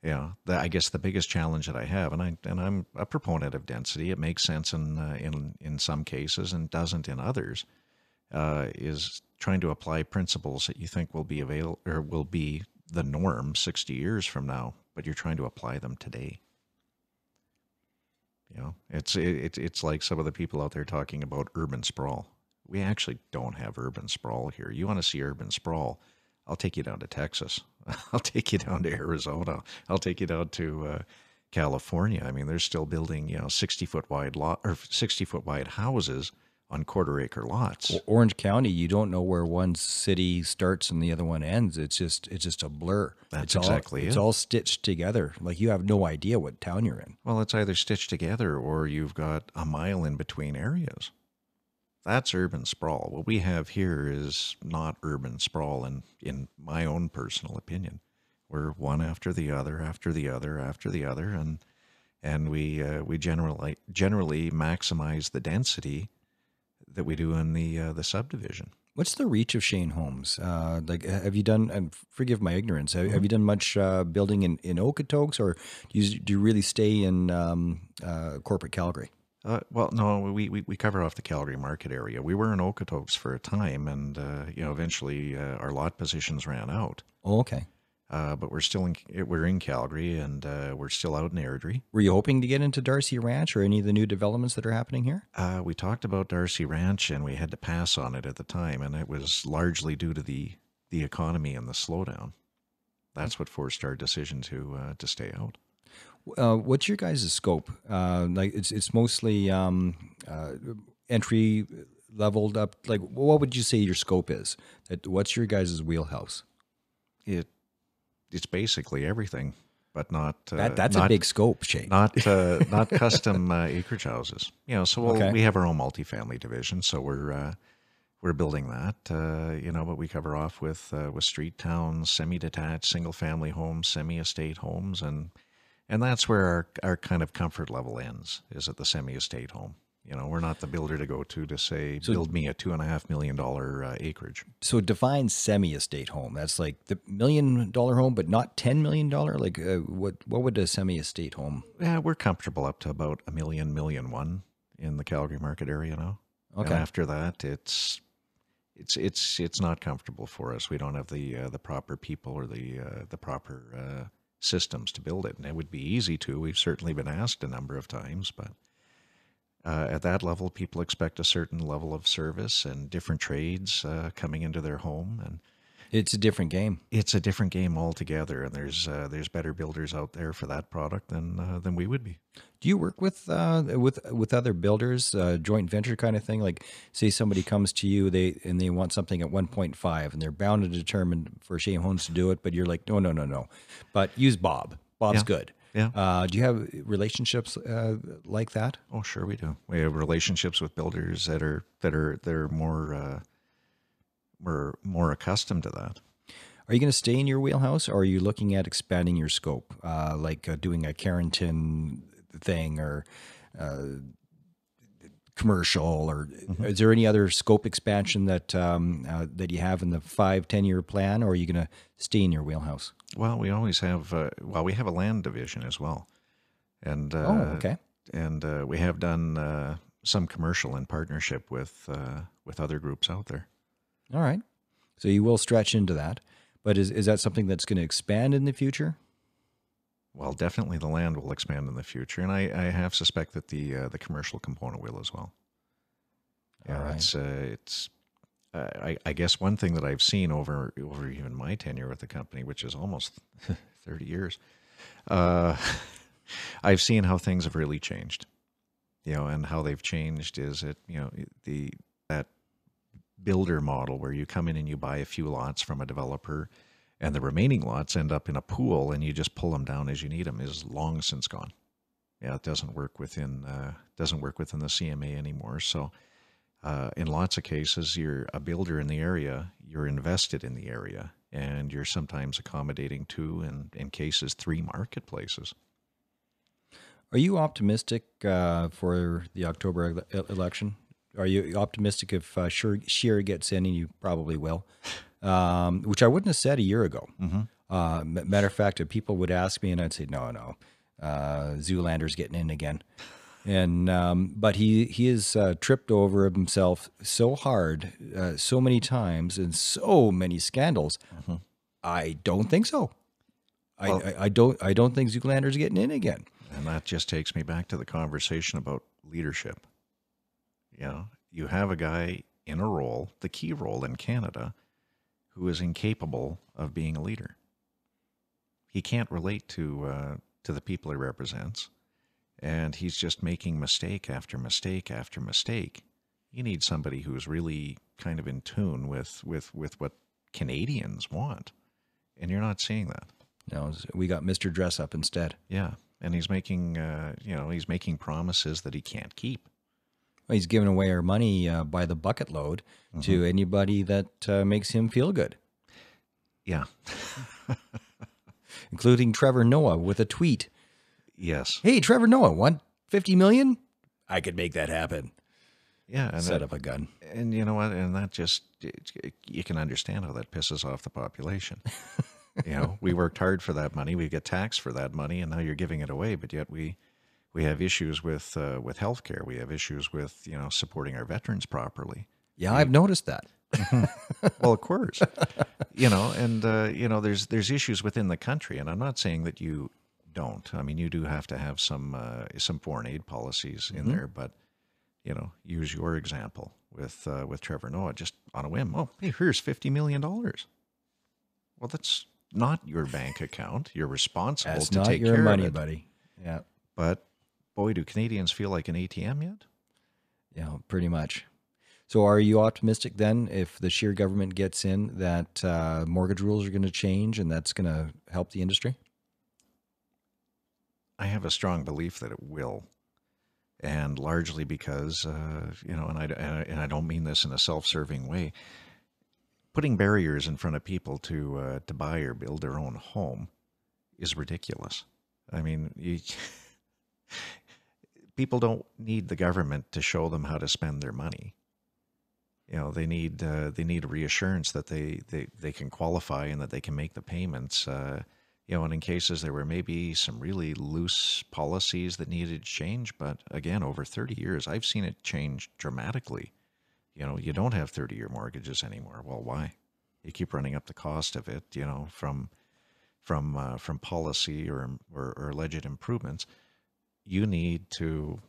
Yeah, the, I guess the biggest challenge that I have, and I and I'm a proponent of density. It makes sense in uh, in in some cases and doesn't in others. Uh, is trying to apply principles that you think will be avail or will be the norm 60 years from now, but you're trying to apply them today. You know, it's it, it, it's like some of the people out there talking about urban sprawl. We actually don't have urban sprawl here. You want to see urban sprawl? I'll take you down to Texas. I'll take you down to Arizona. I'll take you down to uh, California. I mean, they're still building, you know, 60 foot wide lot or 60 foot wide houses on quarter acre lots. O- Orange County, you don't know where one city starts and the other one ends. It's just it's just a blur. That's it's all, exactly It's all stitched together. Like you have no idea what town you're in. Well, it's either stitched together or you've got a mile in between areas. That's urban sprawl. What we have here is not urban sprawl, in, in my own personal opinion. We're one after the other, after the other, after the other, and and we uh, we generally generally maximize the density that we do in the uh, the subdivision. What's the reach of Shane Homes? Uh, like, have you done? And forgive my ignorance. Have, have you done much uh, building in in Okotoks, or do you, do you really stay in um, uh, corporate Calgary? Uh, well, no, we, we, we cover off the Calgary market area. We were in Okotoks for a time, and uh, you know, eventually uh, our lot positions ran out. Oh, okay. Uh, but we're still in we're in Calgary, and uh, we're still out in Airdrie. Were you hoping to get into Darcy Ranch or any of the new developments that are happening here? Uh, we talked about Darcy Ranch, and we had to pass on it at the time, and it was largely due to the the economy and the slowdown. That's what forced our decision to uh, to stay out. Uh, what's your guys' scope? Uh, like, it's it's mostly um, uh, entry leveled up. Like, what would you say your scope is? That what's your guys' wheelhouse? It it's basically everything, but not uh, That that's a big scope, Shane. not uh, not custom uh, acreage houses. You know, so we'll, Okay. we have our own multifamily division, so we're uh, we're building that. Uh, you know, but we cover off with uh, with street towns, semi-detached, single-family homes, semi-estate homes, and and that's where our our kind of comfort level ends is at the semi-estate home. You know, we're not the builder to go to to say build me a two and a half million dollar uh, acreage. so define semi-estate home. That's like the million dollar home, but not ten million dollar. Like, uh, what what would a semi-estate home? Yeah, we're comfortable up to about a million, million one in the Calgary market area now. Okay. And after that, it's it's it's it's not comfortable for us. We don't have the uh, the proper people or the uh, the proper uh, systems to build it. And it would be easy to. We've certainly been asked a number of times, but uh, at that level, people expect a certain level of service and different trades uh, coming into their home, and It's a different game. it's a different game altogether. And there's uh, there's better builders out there for that product than uh, than we would be. Do you work with uh, with with other builders, uh, joint venture kind of thing? Like, say somebody comes to you, they and they want something at one point five, and they're bound and determined for Shane Homes to do it, but you're like, no, no, no, no. But use Bob. Bob's Yeah. good. Yeah. Uh, do you have relationships uh, like that? Oh, sure we do. We have relationships with builders that are that are that are more uh, we're more accustomed to that. Are you going to stay in your wheelhouse, or are you looking at expanding your scope, uh, like uh, doing a Carrington thing or uh, commercial, or is there any other scope expansion that um, uh, that you have in the five ten year plan, or are you going to stay in your wheelhouse? Well, we always have uh, well, we have a land division as well, and uh, Oh, okay. and uh, we have done uh, some commercial in partnership with uh, with other groups out there. All right. So you will stretch into that. But is, is that something that's going to expand in the future? Well, definitely the land will expand in the future, and I, I have suspect that the uh, the commercial component will as well. Yeah, right. it's uh, it's. Uh, I, I guess one thing that I've seen over over even my tenure with the company, which is almost thirty years, uh, I've seen how things have really changed. You know, and how they've changed is it you know the that builder model where you come in and you buy a few lots from a developer and the remaining lots end up in a pool and you just pull them down as you need them is long since gone. Yeah, it doesn't work within uh, doesn't work within the CMA anymore. So, uh, in lots of cases, you're a builder in the area, you're invested in the area, and you're sometimes accommodating two and in cases three marketplaces. Are you optimistic uh, for the October ele- election? Are you optimistic if uh, Scheer gets in, and you probably will, um, which I wouldn't have said a year ago. Uh, matter of fact, if people would ask me, and I'd say, no, no, uh, Zoolander's getting in again. And um, but he he has uh, tripped over himself so hard, uh, so many times, and so many scandals. I don't think so. I, Well- I, I don't I don't think Zoolander's getting in again. And that just takes me back to the conversation about leadership. You know, you have a guy in a role, the key role in Canada, who is incapable of being a leader. He can't relate to uh, to the people he represents, and he's just making mistake after mistake after mistake. You need somebody who's really kind of in tune with with with what Canadians want, and you're not seeing that. No, we got Mr. Dress Up instead. Yeah, and he's making uh, you know he's making promises that he can't keep. Well, he's giving away our money uh, by the bucket load to anybody that uh, makes him feel good, Yeah. including Trevor Noah with a tweet. Yes. Hey, Trevor Noah, want 50 million? I could make that happen. Yeah, and Set that, up a gun. and you know what? And that just it- you can understand how that pisses off the population. you know, we worked hard for that money. We get taxed for that money, and now you're giving it away. But yet we we have issues with uh, with healthcare. We have issues with you know supporting our veterans properly. Yeah, I've noticed that. well, of course, you know, and uh, you know, there's there's issues within the country, and I'm not saying that you don't. I mean, you do have to have some uh, some foreign aid policies in there, but you know, use your example with uh, with Trevor Noah, just on a whim. Oh, hey, here's fifty million dollars. Well, that's not your bank account. You're responsible That's to not take your care money, of it. buddy. Yeah, But boy, do Canadians feel like an ATM yet? yeah, pretty much. So, are you optimistic then, if the Scheer government gets in, that uh, mortgage rules are going to change and that's going to help the industry? I have a strong belief that it will, and largely because uh, you know, and I and I- don't mean this in a self-serving way. Putting barriers in front of people to uh, to buy or build their own home is ridiculous. I mean, you, people don't need the government to show them how to spend their money. You know, they need uh, they need reassurance that they, they they can qualify and that they can make the payments. Uh, you know, and in cases there were maybe some really loose policies that needed change, but again, over 30 years, I've seen it change dramatically. You know, you don't have 30 year mortgages anymore. Well, why? You keep running up the cost of it, you know, from from uh, from policy or, or or alleged improvements. You need to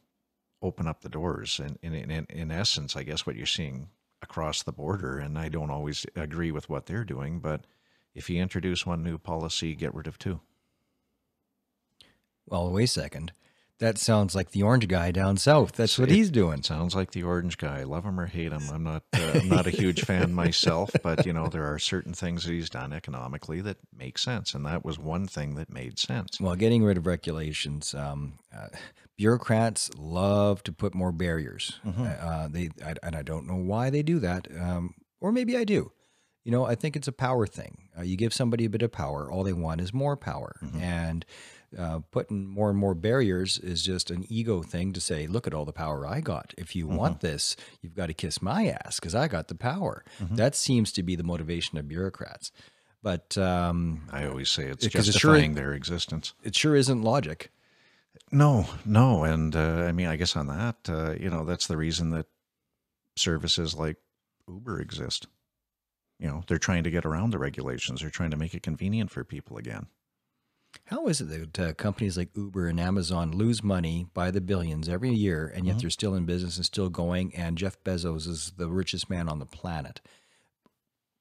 open up the doors, and in in, essence, I guess what you're seeing across the border, and I don't always agree with what they're doing, but if you introduce one new policy, get rid of two. Well, wait a second. That sounds like the orange guy down south. That's what he's doing. Sounds like the orange guy. Love him or hate him. I'm not. Uh, I'm not a huge fan myself, but you know there are certain things that he's done economically that make sense, and that was one thing that made sense. Well, getting rid of regulations. Um, uh, bureaucrats love to put more barriers. Uh, they I, and I don't know why they do that, um, or maybe I do. You know, I think it's a power thing. Uh, you give somebody a bit of power, all they want is more power, and uh, putting more and more barriers is just an ego thing to say, look at all the power I got. If you want this, you've got to kiss my ass because I got the power. That seems to be the motivation of bureaucrats. But um, I always say it's Because it sure- justifying their existence. it sure isn't logic. No, no, and uh, I mean, I guess on that, uh, you know, that's the reason that services like Uber exist. You know, they're trying to get around the regulations. They're trying to make it convenient for people again. How is it that uh, companies like Uber and Amazon lose money by the billions every year, and yet they're still in business and still going? And Jeff Bezos is the richest man on the planet,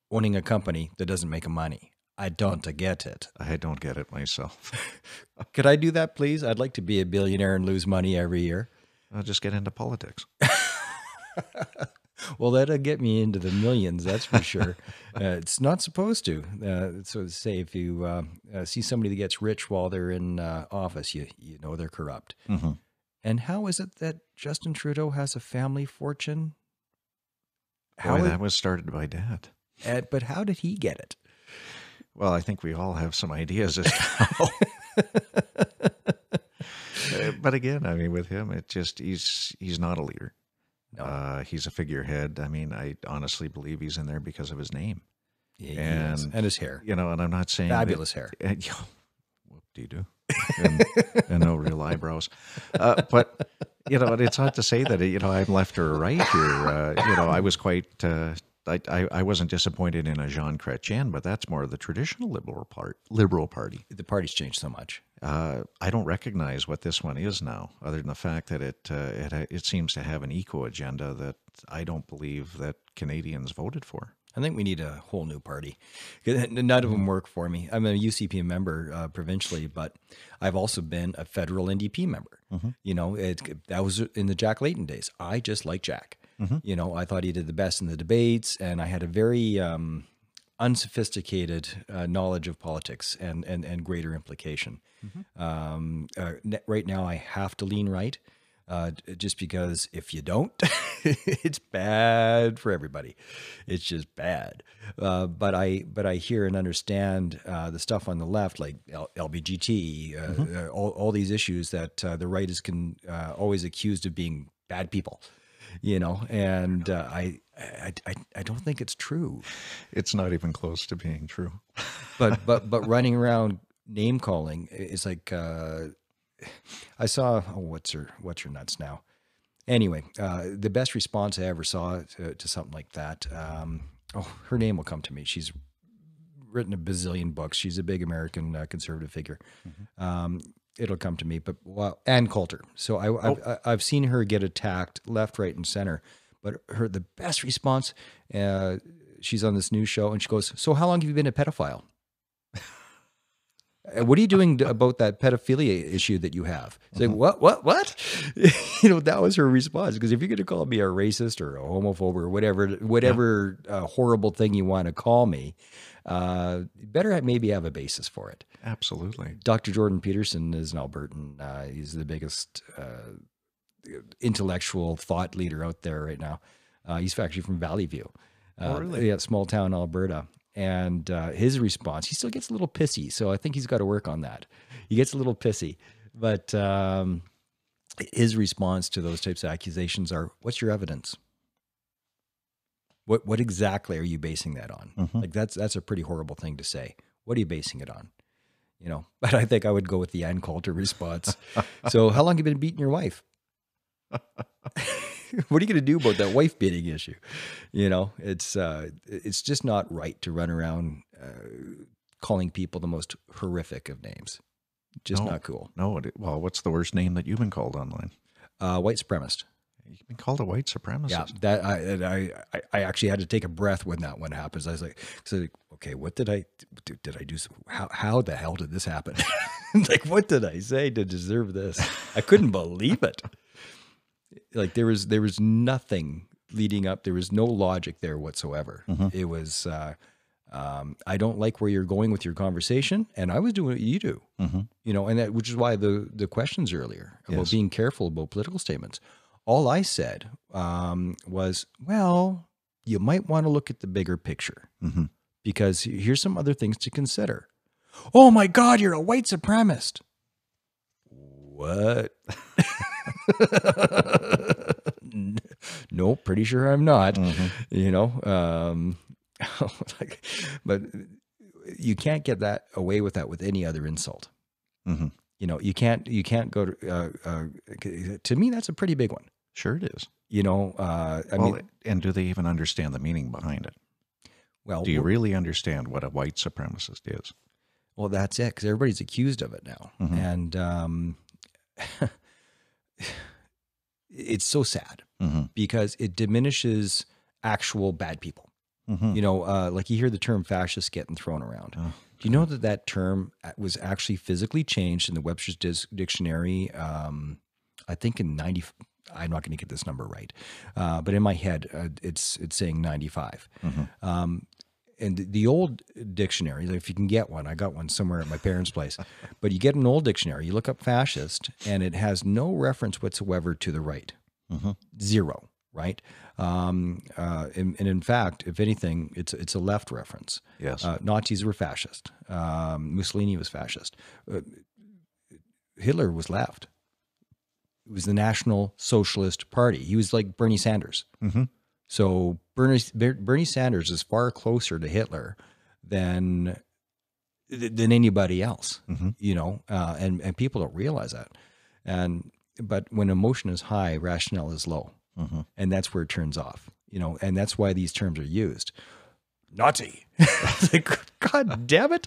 owning a company that doesn't make money. I don't get it. I don't get it myself. Could I do that, please? I'd like to be a billionaire and lose money every year. I'll just get into politics. Well, that'll get me into the millions, that's for sure. uh, it's not supposed to. Uh, so, to say if you uh, uh, see somebody that gets rich while they're in uh, office, you you know they're corrupt. hmm And how is it that Justin Trudeau has a family fortune? Boy, How? that was started by Dad. uh, but how did he get it? Well, I think we all have some ideas as to how. But again, I mean, with him, it just he's he's not a leader. No. Uh, he's a figurehead. I mean, I honestly believe he's in there because of his name. Yeah. And- and his hair, You know, and I'm not saying that- fabulous hair. and, you know, whoop de doo, and, and no real eyebrows. Uh, but you know, it's not to say that you know I'm left or right here. Uh, you know, I was quite. Uh, I, I I wasn't disappointed in a Jean Chrétien, but that's more of the traditional liberal part, liberal party. The party's changed so much. Uh, I don't recognize what this one is now, other than the fact that it uh, it it seems to have an eco agenda that I don't believe that Canadians voted for. I think we need a whole new party. None of them work for me. I'm a UCP member uh, provincially, but I've also been a federal NDP member. You know, it, that was in the Jack Layton days. I just like Jack. You know, I thought he did the best in the debates, and I had a very um, unsophisticated uh, knowledge of politics and and, and greater implication. Um, uh, right now, I have to lean right. Uh, just because if you don't, it's bad for everybody. It's just bad. Uh, but I but I hear and understand uh, the stuff on the left, like L- LBGT, uh, uh, all, all these issues that uh, the right is can uh, always accused of being bad people. You know, and uh, I, I I I don't think it's true. It's not even close to being true. but but but running around name calling is like uh I saw oh what's her what's her nuts now. Anyway, uh the best response I ever saw to, to something like that. Um oh her name will come to me. She's written a bazillion books. She's a big American uh, conservative figure. Um it'll come to me but well Ann Coulter. So I I've, I've seen her get attacked left, right and center. But her the best response uh she's on this new show and she goes, "So how long have you been a pedophile?" Uh, What are you doing about that pedophilia issue that you have? It's like, what, what, what? you know, that was her response. Because if you're going to call me a racist or a homophobe or whatever, whatever uh, horrible thing you want to call me, uh, better maybe have a basis for it. Absolutely. Dr. Jordan Peterson is an Albertan. Uh, he's the biggest uh, intellectual thought leader out there right now. Uh, he's actually from Valley View. Uh, Oh, really? Yeah, small town Alberta. And uh, his response, he still gets a little pissy. So I think he's got to work on that. He gets a little pissy. But um, his response to those types of accusations are what's your evidence? What, what exactly are you basing that on? Mhm. Like that's that's a pretty horrible thing to say. What are you basing it on? You know, but I think I would go with the Ann Coulter response. so, how long have you been beating your wife? what are you going to do about that wife beating issue? You know, it's uh, it's just not right to run around uh, calling people the most horrific of names. Just No. not cool. No, it, well, what's the worst name that you've been called online? Uh, white supremacist. You've been called a white supremacist. Yeah, that I, and I I actually had to take a breath when that one happens. I was like, so okay, what did I did, did I do? How how the hell did this happen? like, what did I say to deserve this? I couldn't believe it. Like there was there was nothing leading up. There was no logic there whatsoever. It was. Uh, um, I don't like where you're going with your conversation, and I was doing what you do. Mhm. You know, and that which is why the the questions earlier about Yes. being careful about political statements. All I said um, was, well, you might want to look at the bigger picture Mhm. because here's some other things to consider. Oh my God, you're a white supremacist. What? no, pretty sure I'm not. Mhm. You know, um, like, but you can't get that away with that with any other insult. Mhm. You know, you can't you can't go to. Uh, uh, to me, that's a pretty big one. Sure, it is. You know, uh, I well, mean, and do they even understand the meaning behind it? well, Do you really understand what a white supremacist is? Well, that's it because everybody's accused of it now, Mhm. and um, it's so sad Mm-hmm. because it diminishes actual bad people. Mm-hmm. You know, uh, like you hear the term fascist getting thrown around. Oh, Do you know that that term was actually physically changed in the Webster's Dis- Dictionary? Um, I think in ninety. I'm not going to get this number right, uh, but in my head, uh, it's it's saying ninety five. Mhm. Um, and the old dictionary, if you can get one, I got one somewhere at my parents' place. but you get an old dictionary, you look up fascist, and it has no reference whatsoever to the right Mhm. zero, right? Um, uh, and, and in fact, if anything, it's it's a left reference. Yes. Uh, Nazis were fascist. Um, Mussolini was fascist. Uh, Hitler was left. It was the National Socialist Party. He was like Bernie Sanders. mm-hmm. So Bernie Bernie Sanders is far closer to Hitler than than anybody else. Mhm. You know, uh, and and people don't realize that. And but when emotion is high, rationale is low, Mm-hmm. and that's where it turns off. You know, and that's why these terms are used. Nazi. It's like, God damn it.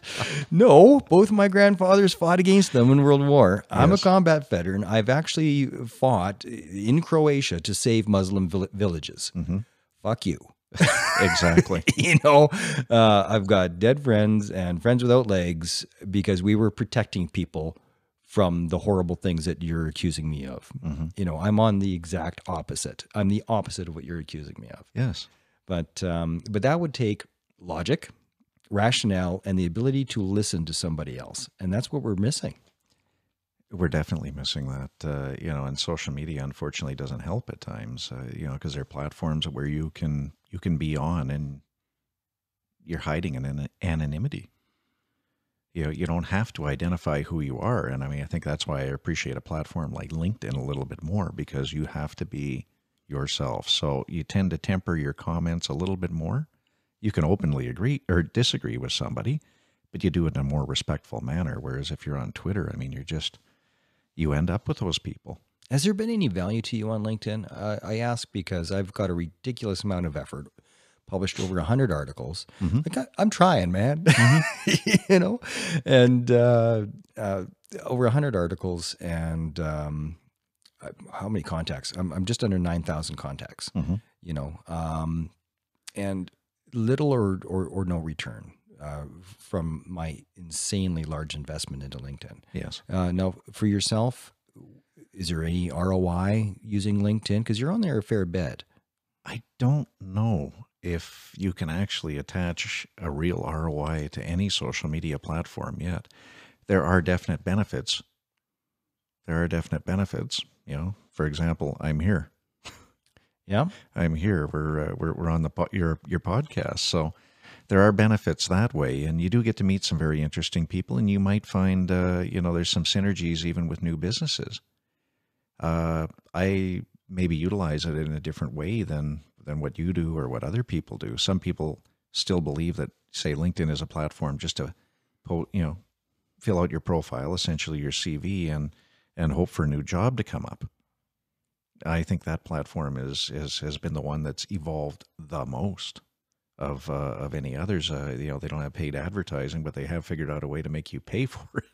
No, both my grandfathers fought against them in World War. I'm a combat veteran. I've actually fought in Croatia to save Muslim vill- villages. Mhm. Fuck you. Exactly. you know, uh, I've got dead friends and friends without legs because we were protecting people from the horrible things that you're accusing me of. Mhm. You know, I'm on the exact opposite. I'm the opposite of what you're accusing me of. yes. But um, but that would take logic, rationale, and the ability to listen to somebody else, and that's what we're missing. We're definitely missing that, uh, you know, and social media unfortunately doesn't help at times, uh, you know, because there are platforms where you can you can be on and you're hiding in an anonymity. You know, you don't have to identify who you are, and I mean, I think that's why I appreciate a platform like LinkedIn a little bit more because you have to be yourself. So you tend to temper your comments a little bit more. You can openly agree or disagree with somebody, but you do it in a more respectful manner. Whereas if you're on Twitter, I mean, you're just you end up with those people. Has there been any value to you on LinkedIn? Uh, I ask because I've got a ridiculous amount of effort, published over 100 articles. Like I, I'm trying, man. you know, and uh, uh, over 100 articles and um, how many contacts? I'm, I'm just under 9,000 contacts, Mhm. you know, um, and little or, or, or no return. Uh, from my insanely large investment into LinkedIn. Yes. Uh, now, for yourself, is there any ROI using LinkedIn? Because you're on there a fair bit. I don't know if you can actually attach a real ROI to any social media platform yet. There are definite benefits. There are definite benefits. You know, for example, I'm here. Yeah. I'm here. We're uh, we're we're on the po- your your podcast, so there are benefits that way, and you do get to meet some very interesting people, and you might find uh, you know there's some synergies even with new businesses. Uh, I maybe utilize it in a different way than than what you do or what other people do. Some people still believe that say LinkedIn is a platform just to po- you know fill out your profile, essentially your CV, and and hope for a new job to come up. I think that platform is, is has been the one that's evolved the most of uh, of any others. Uh, you know, they don't have paid advertising, but they have figured out a way to make you pay for it.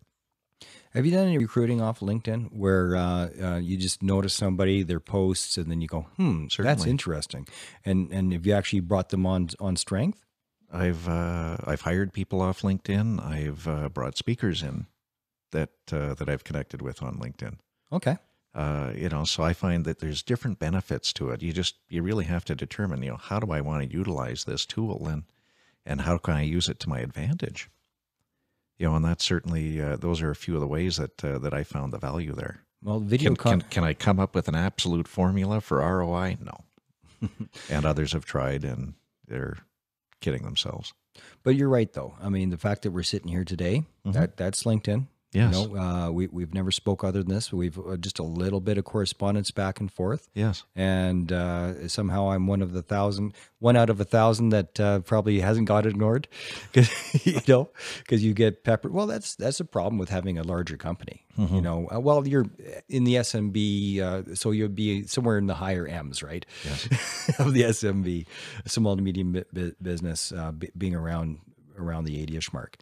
Have you done any recruiting off LinkedIn where uh, uh, you just notice somebody, their posts, and then you go, "Hmm, that's interesting," and and have you actually brought them on on strength? I've uh, I've hired people off LinkedIn. I've uh, brought speakers in that uh, that I've connected with on LinkedIn. Okay. Uh, you know, so I find that there's different benefits to it. You just you really have to determine, you know, how do I want to utilize this tool and and how can I use it to my advantage? You know, and that's certainly uh, those are a few of the ways that uh, that I found the value there. Well, video Can, con- can can I come up with an absolute formula for ROI? No. and others have tried and they're kidding themselves. but you're right though. I mean, the fact that we're sitting here today, Mhm. that that's LinkedIn. Yes. You know, uh, we we've never spoke other than this. We've uh, just a little bit of correspondence back and forth, Yes. and uh, somehow I'm one of the thousand, one out of a thousand that uh, probably hasn't got ignored, 'Cause, you know, because you get peppered. Well, that's that's a problem with having a larger company. You know, uh, well, you're in the SMB, uh, so you'll be somewhere in the higher M's, right? Yes. of the SMB, small to medium bu- business, uh, b- being around around the 80ish mark.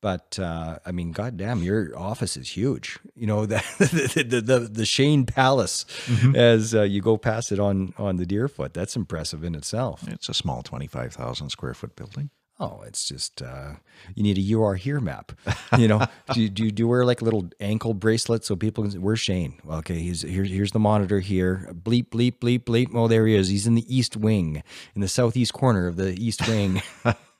But uh, I mean, goddamn, your office is huge. You know the the the, the, the Shane Palace, as uh, you go past it on on the Deerfoot. That's impressive in itself. It's a small 25,000 square foot building. Oh, it's just uh, you need a "You Are Here" map. You know, do, you- do do you wear like a little ankle bracelet so people can? say, Where's Shane? Well, okay, he's here's here's the monitor here. Bleep bleep bleep bleep. Oh, there he is. He's in the east wing, in the southeast corner of the east wing.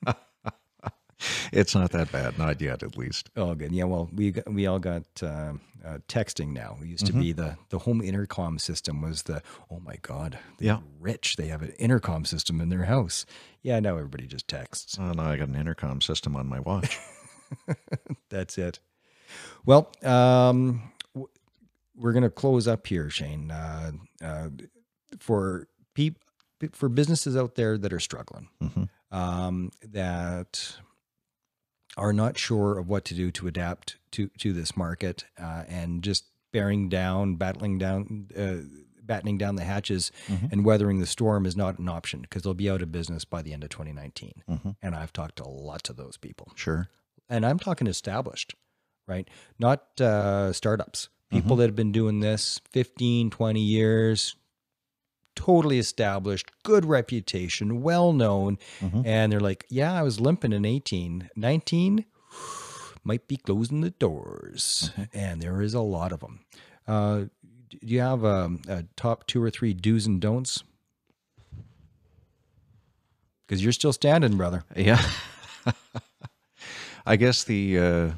It's not that bad, not yet at least. oh, good. Yeah. Well, we we all got uh, uh, texting now. It used to be the the home intercom system was the oh my god. They're Yeah. Rich. They have an intercom system in their house. Yeah. Now everybody just texts. Oh, now I got an intercom system on my watch. That's it. Well, um, w- we're going to close up here, Shane. Uh, uh, for peop- for businesses out there that are struggling, Mhm. um, that are not sure of what to do to adapt to to this market, uh, and just bearing down, battling down. Uh, battening down the hatches and weathering the storm is not an option because they'll be out of business by the end of 2019 Mhm. and i've talked to lots of those people Sure. and I'm talking established, right? Not uh, startups. People that have been doing this 15, 20 years, totally established, good reputation, well known. Mhm. And they're like, yeah, I was limping in 18. 19 might be closing the doors. And there is a lot of them. Uh, do you have um, a top two or three do's and don'ts? Because you're still standing, brother. Yeah. I guess the uh,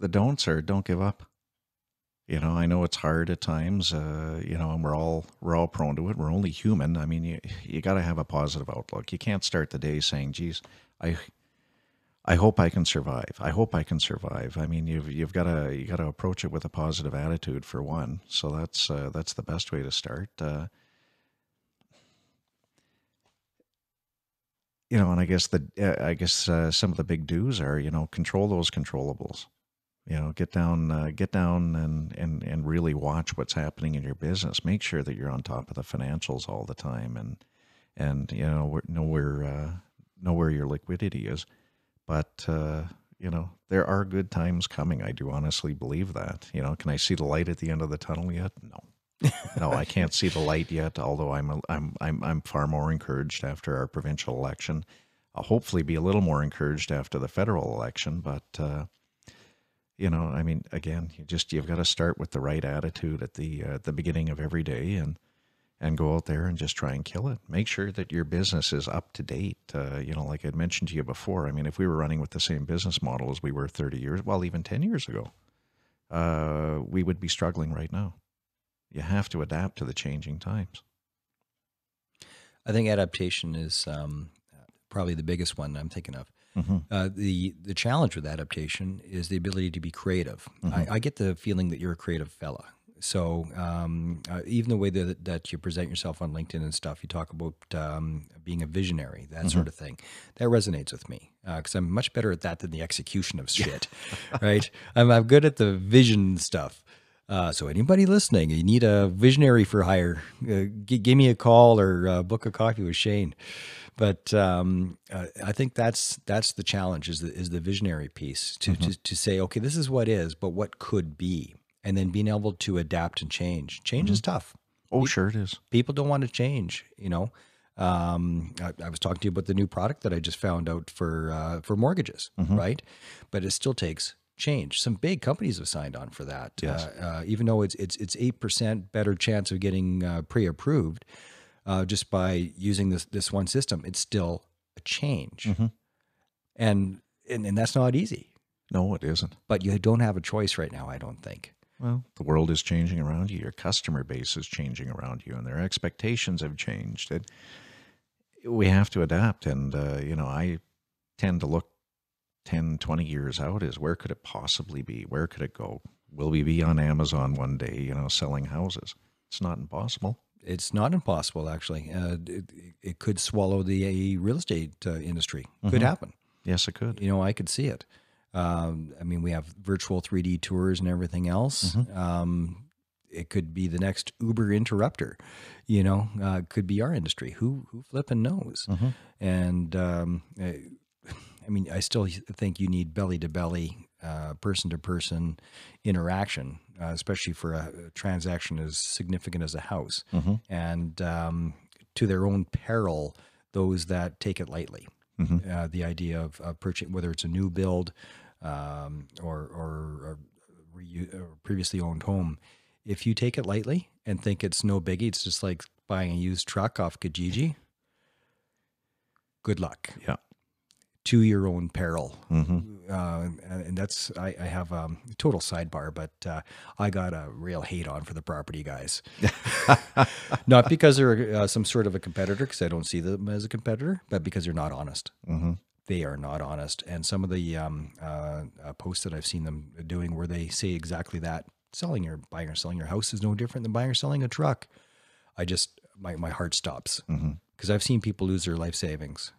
the don'ts are don't give up. You know, I know it's hard at times. Uh, you know, and we're all we're all prone to it. We're only human. I mean, you you got to have a positive outlook. You can't start the day saying, "Geez, I." I hope I can survive. I hope I can survive. I mean, you've you've got to you got to approach it with a positive attitude for one. So that's uh, that's the best way to start. Uh, you know, and I guess the uh, I guess uh, some of the big do's are you know control those controllables. You know, get down, uh, get down, and and and really watch what's happening in your business. Make sure that you're on top of the financials all the time, and and you know know where uh, know where your liquidity is. But uh, you know, there are good times coming. I do honestly believe that. You know, can I see the light at the end of the tunnel yet? No. no, I can't see the light yet. Although I'm I'm I'm I'm far more encouraged after our provincial election. I'll hopefully be a little more encouraged after the federal election. But uh, you know, I mean, again, you just you've got to start with the right attitude at the uh, the beginning of every day, and and go out there and just try and kill it. Make sure that your business is up to date. Uh, you know, like I mentioned to you before. I mean, if we were running with the same business model as we were 30 years, well, even 10 years ago, uh, we would be struggling right now. You have to adapt to the changing times. I think adaptation is um, probably the biggest one I'm thinking of. Uh, the the challenge with adaptation is the ability to be creative. I, I get the feeling that you're a creative fella. So um, uh, even the way that, that you present yourself on LinkedIn and stuff, you talk about um, being a visionary, that sort of thing. That resonates with me because I'm much better at that than the execution of shit. right? I'm, I'm good at the vision stuff. Uh, so anybody listening, you need a visionary for hire, uh, g- give me a call or uh, book a coffee with Shane. But um, uh, I think that's that's the challenge is the, is the visionary piece to, to to say okay this is what is but what could be and then being able to adapt and change. Change is tough. Oh, sure it is. People don't want to change. You know, um, I, I was talking to you about the new product that I just found out for uh, for mortgages, right? But it still takes change. Some big companies have signed on for that. Yes. Uh, uh, even though it's it's it's eight percent better chance of getting uh, pre-approved uh, just by using this this one system, it's still a change, and, and and that's not easy. No, it isn't. But you don't have a choice right now. I don't think. Well, the world is changing around you. Your customer base is changing around you, and their expectations have changed. And we have to adapt. And uh, you know, I tend to look 10, 20 years out is where could it possibly be? Where could it go? Will we be on Amazon one day, you know, selling houses? It's not impossible. It's not impossible, actually. Uh, it, it could swallow the real estate uh, industry. Could happen. Yes, it could. You know, I could see it. Um, I mean, we have virtual 3D tours and everything else. Um, it could be the next Uber interrupter. You know, uh, could be our industry. Who who flipping knows? And um, I, I mean, I still think you need belly to belly, person to person interaction, uh, especially for a, a transaction as significant as a house. And um, to their own peril, those that take it lightly. Uh, the idea of, of purchasing, whether it's a new build um, or, or, a reu- or previously owned home, if you take it lightly and think it's no biggie, it's just like buying a used truck off Kijiji. Good luck Yeah. To your own peril. Uh, and and that's I, I have um, a total sidebar, but uh, I got a real hate on for the property guys. not because they're uh, some sort of a competitor, because I don't see them as a competitor, but because they're not honest. Mm-hmm. They are not honest, and some of the um, uh, uh, posts that I've seen them doing, where they say exactly that: selling your buying or selling your house is no different than buying or selling a truck. I just my my heart stops because I've seen people lose their life savings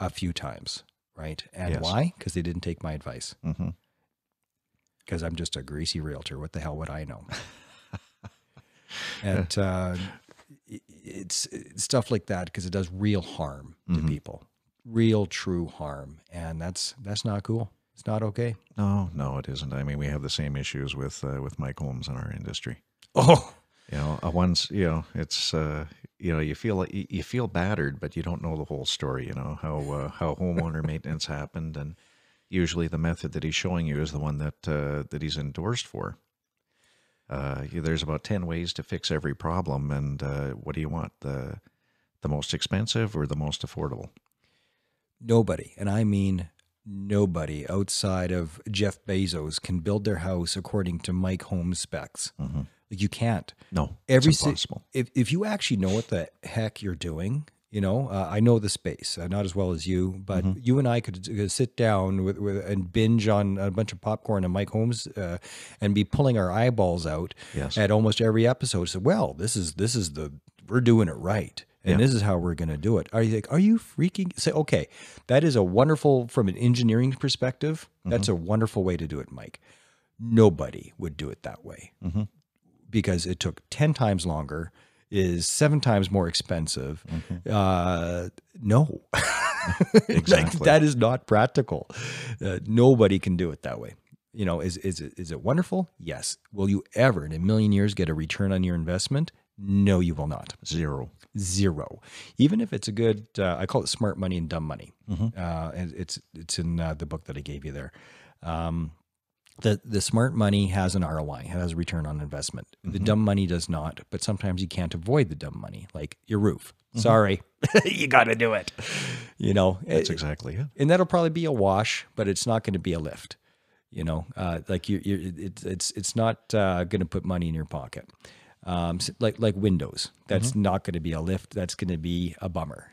a few times, right? And Yes. why? Because they didn't take my advice. Mm-hmm. Because I'm just a greasy realtor. What the hell would I know? and uh, it's, it's stuff like that because it does real harm to people, real true harm, and that's that's not cool. It's not okay. No, no, it isn't. I mean, we have the same issues with uh, with Mike Holmes in our industry. Oh, You know, uh, once you know, it's uh, you know, you feel like you, feel battered, but you don't know the whole story. You know how uh, how homeowner maintenance happened, and usually the method that he's showing you is the one that uh, that he's endorsed for. Uh, there's about ten ways to fix every problem, and uh, what do you want the the most expensive or the most affordable? nobody, and I mean nobody outside of Jeff Bezos can build their house according to Mike Holmes specs. Like you can't. No, every it's si- if if you actually know what the heck you're doing, you know, uh, I know the space, uh, not as well as you, but Mm-hmm. you and I could uh, sit down with, with and binge on a bunch of popcorn and Mike Holmes, uh, and be pulling our eyeballs out Yes. at almost every episode. So, well, this is this is the we're doing it right. And Yeah. this is how we're going to do it. Are you like, are you freaking say, okay, that is a wonderful, from an engineering perspective, that's a wonderful way to do it, Mike. Nobody would do it that way because it took 10 times longer is seven times more expensive. Uh, no. Like, Exactly. that is not practical. Uh, nobody can do it that way. You know is, is, it, is it wonderful? Yes. Will you ever in a million years get a return on your investment? No you will not. Zero. zero. Even if it's a good uh, i call it smart money and dumb money. Uh, and it's it's in uh, the book that i gave you there. Um, the the smart money has an ROI, it has a return on investment. The dumb money does not, but sometimes you can't avoid the dumb money, like your roof. Sorry, you got to do it. You know, That's exactly it. and that'll probably be a wash, but it's not going to be a lift. You know, uh, like you, you, it's it's it's not uh, going to put money in your pocket. Um, like like Windows, that's not going to be a lift. That's going to be a bummer.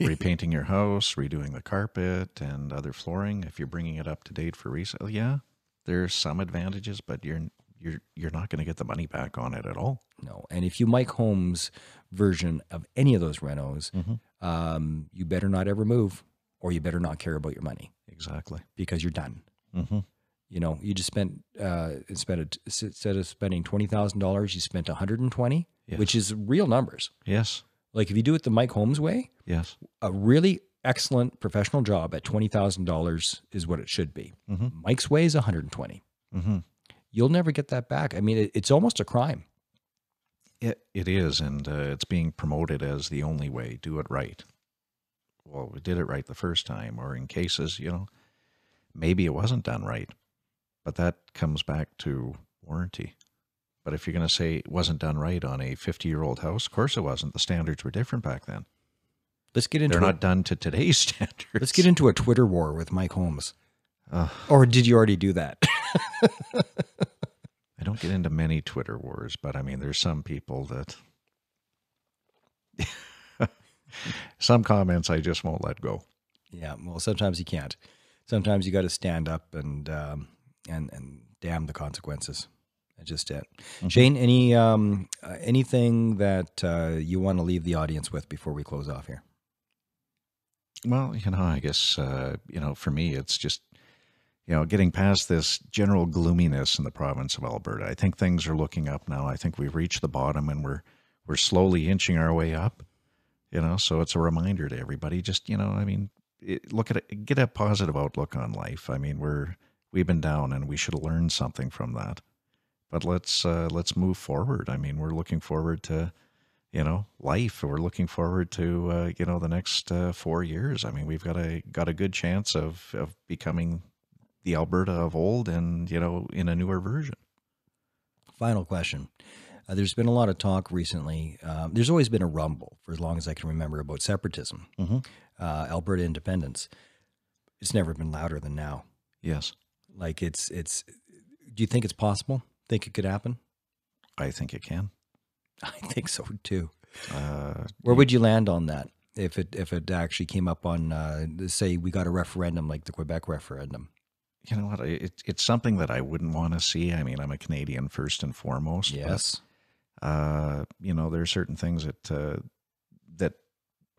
repainting your house, redoing the carpet and other flooring. If you're bringing it up to date for resale, yeah, there's some advantages, but you're you're you're not going to get the money back on it at all. No, and if you Mike Holmes version of any of those renos, um, you better not ever move, or you better not care about your money Exactly. because you're done. Mm-hmm. You know, you just spent uh, spent a, instead of spending twenty thousand dollars, you spent one hundred and twenty, Yes. which is real numbers. Yes. Like if you do it the Mike Holmes way, Yes. a really excellent professional job at twenty thousand dollars is what it should be. Mike's way is one hundred and twenty. Mm-hmm. You'll never get that back. I mean, it, it's almost a crime. It it is, and uh, it's being promoted as the only way. Do it right. Well, we did it right the first time, or in cases, you know, maybe it wasn't done right, but that comes back to warranty. But if you're going to say it wasn't done right on a 50 year old house, of course it wasn't. The standards were different back then. Let's get into They're a- not done to today's standards. Let's get into a Twitter war with Mike Holmes. Ugh. Or did you already do that? I don't get into many Twitter wars, but I mean, there's some people that. some comments I just won't let go. yeah. Well, sometimes you can't. sometimes you got to stand up and um, and and damn the consequences. That's just it. Shane, any um, uh, anything that uh, you want to leave the audience with before we close off here? Well, you know, I guess uh, you know, for me, it's just you know, getting past this general gloominess in the province of Alberta. I think things are looking up now. I think we've reached the bottom, and we're we're slowly inching our way up. You know, so it's a reminder to everybody. Just you know, I mean, it, look at it, get a positive outlook on life. I mean, we're we've been down, and we should learned something from that. But let's uh, let's move forward. I mean, we're looking forward to you know life. We're looking forward to uh, you know the next uh, four years. I mean, we've got a got a good chance of of becoming the Alberta of old, and you know in a newer version. Final question. Uh, there's been a lot of talk recently. Um, there's always been a rumble for as long as I can remember about separatism, Mhm. uh, Alberta independence. It's never been louder than now. Yes, Like it's it's. Do you think it's possible? Think it could happen? I think it can. I think so too. Uh, Where would you land on that if it if it actually came up on uh, say we got a referendum like the Quebec referendum? you know what? It, it's something that I wouldn't want to see. I mean, I'm a Canadian first and foremost. but, uh, you know, there are certain things that uh, that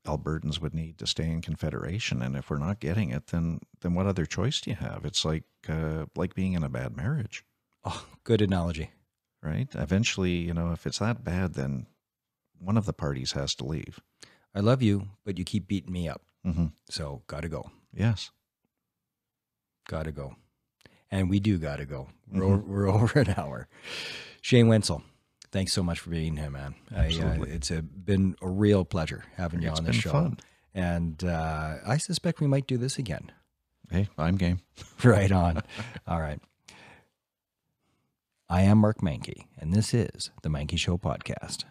Albertans would need to stay in Confederation, and if we're not getting it, then then what other choice do you have? It's like uh, like being in a bad marriage, Oh, good analogy. Right? Eventually, you know, if it's that bad, then one of the parties has to leave. I love you, but you keep beating me up. hmm So gotta go. Yes. Gotta go. And we do gotta go. We're, Mhm. over, we're over an hour. Shane Wenzel, thanks so much for being here, man. I, uh, Absolutely. it's a, been a real pleasure having you It's on the show. fun. And uh, I suspect we might do this again. Hey, I'm game. Right on. All right. I am Mark Meincke, and this is the Meincke Show Podcast.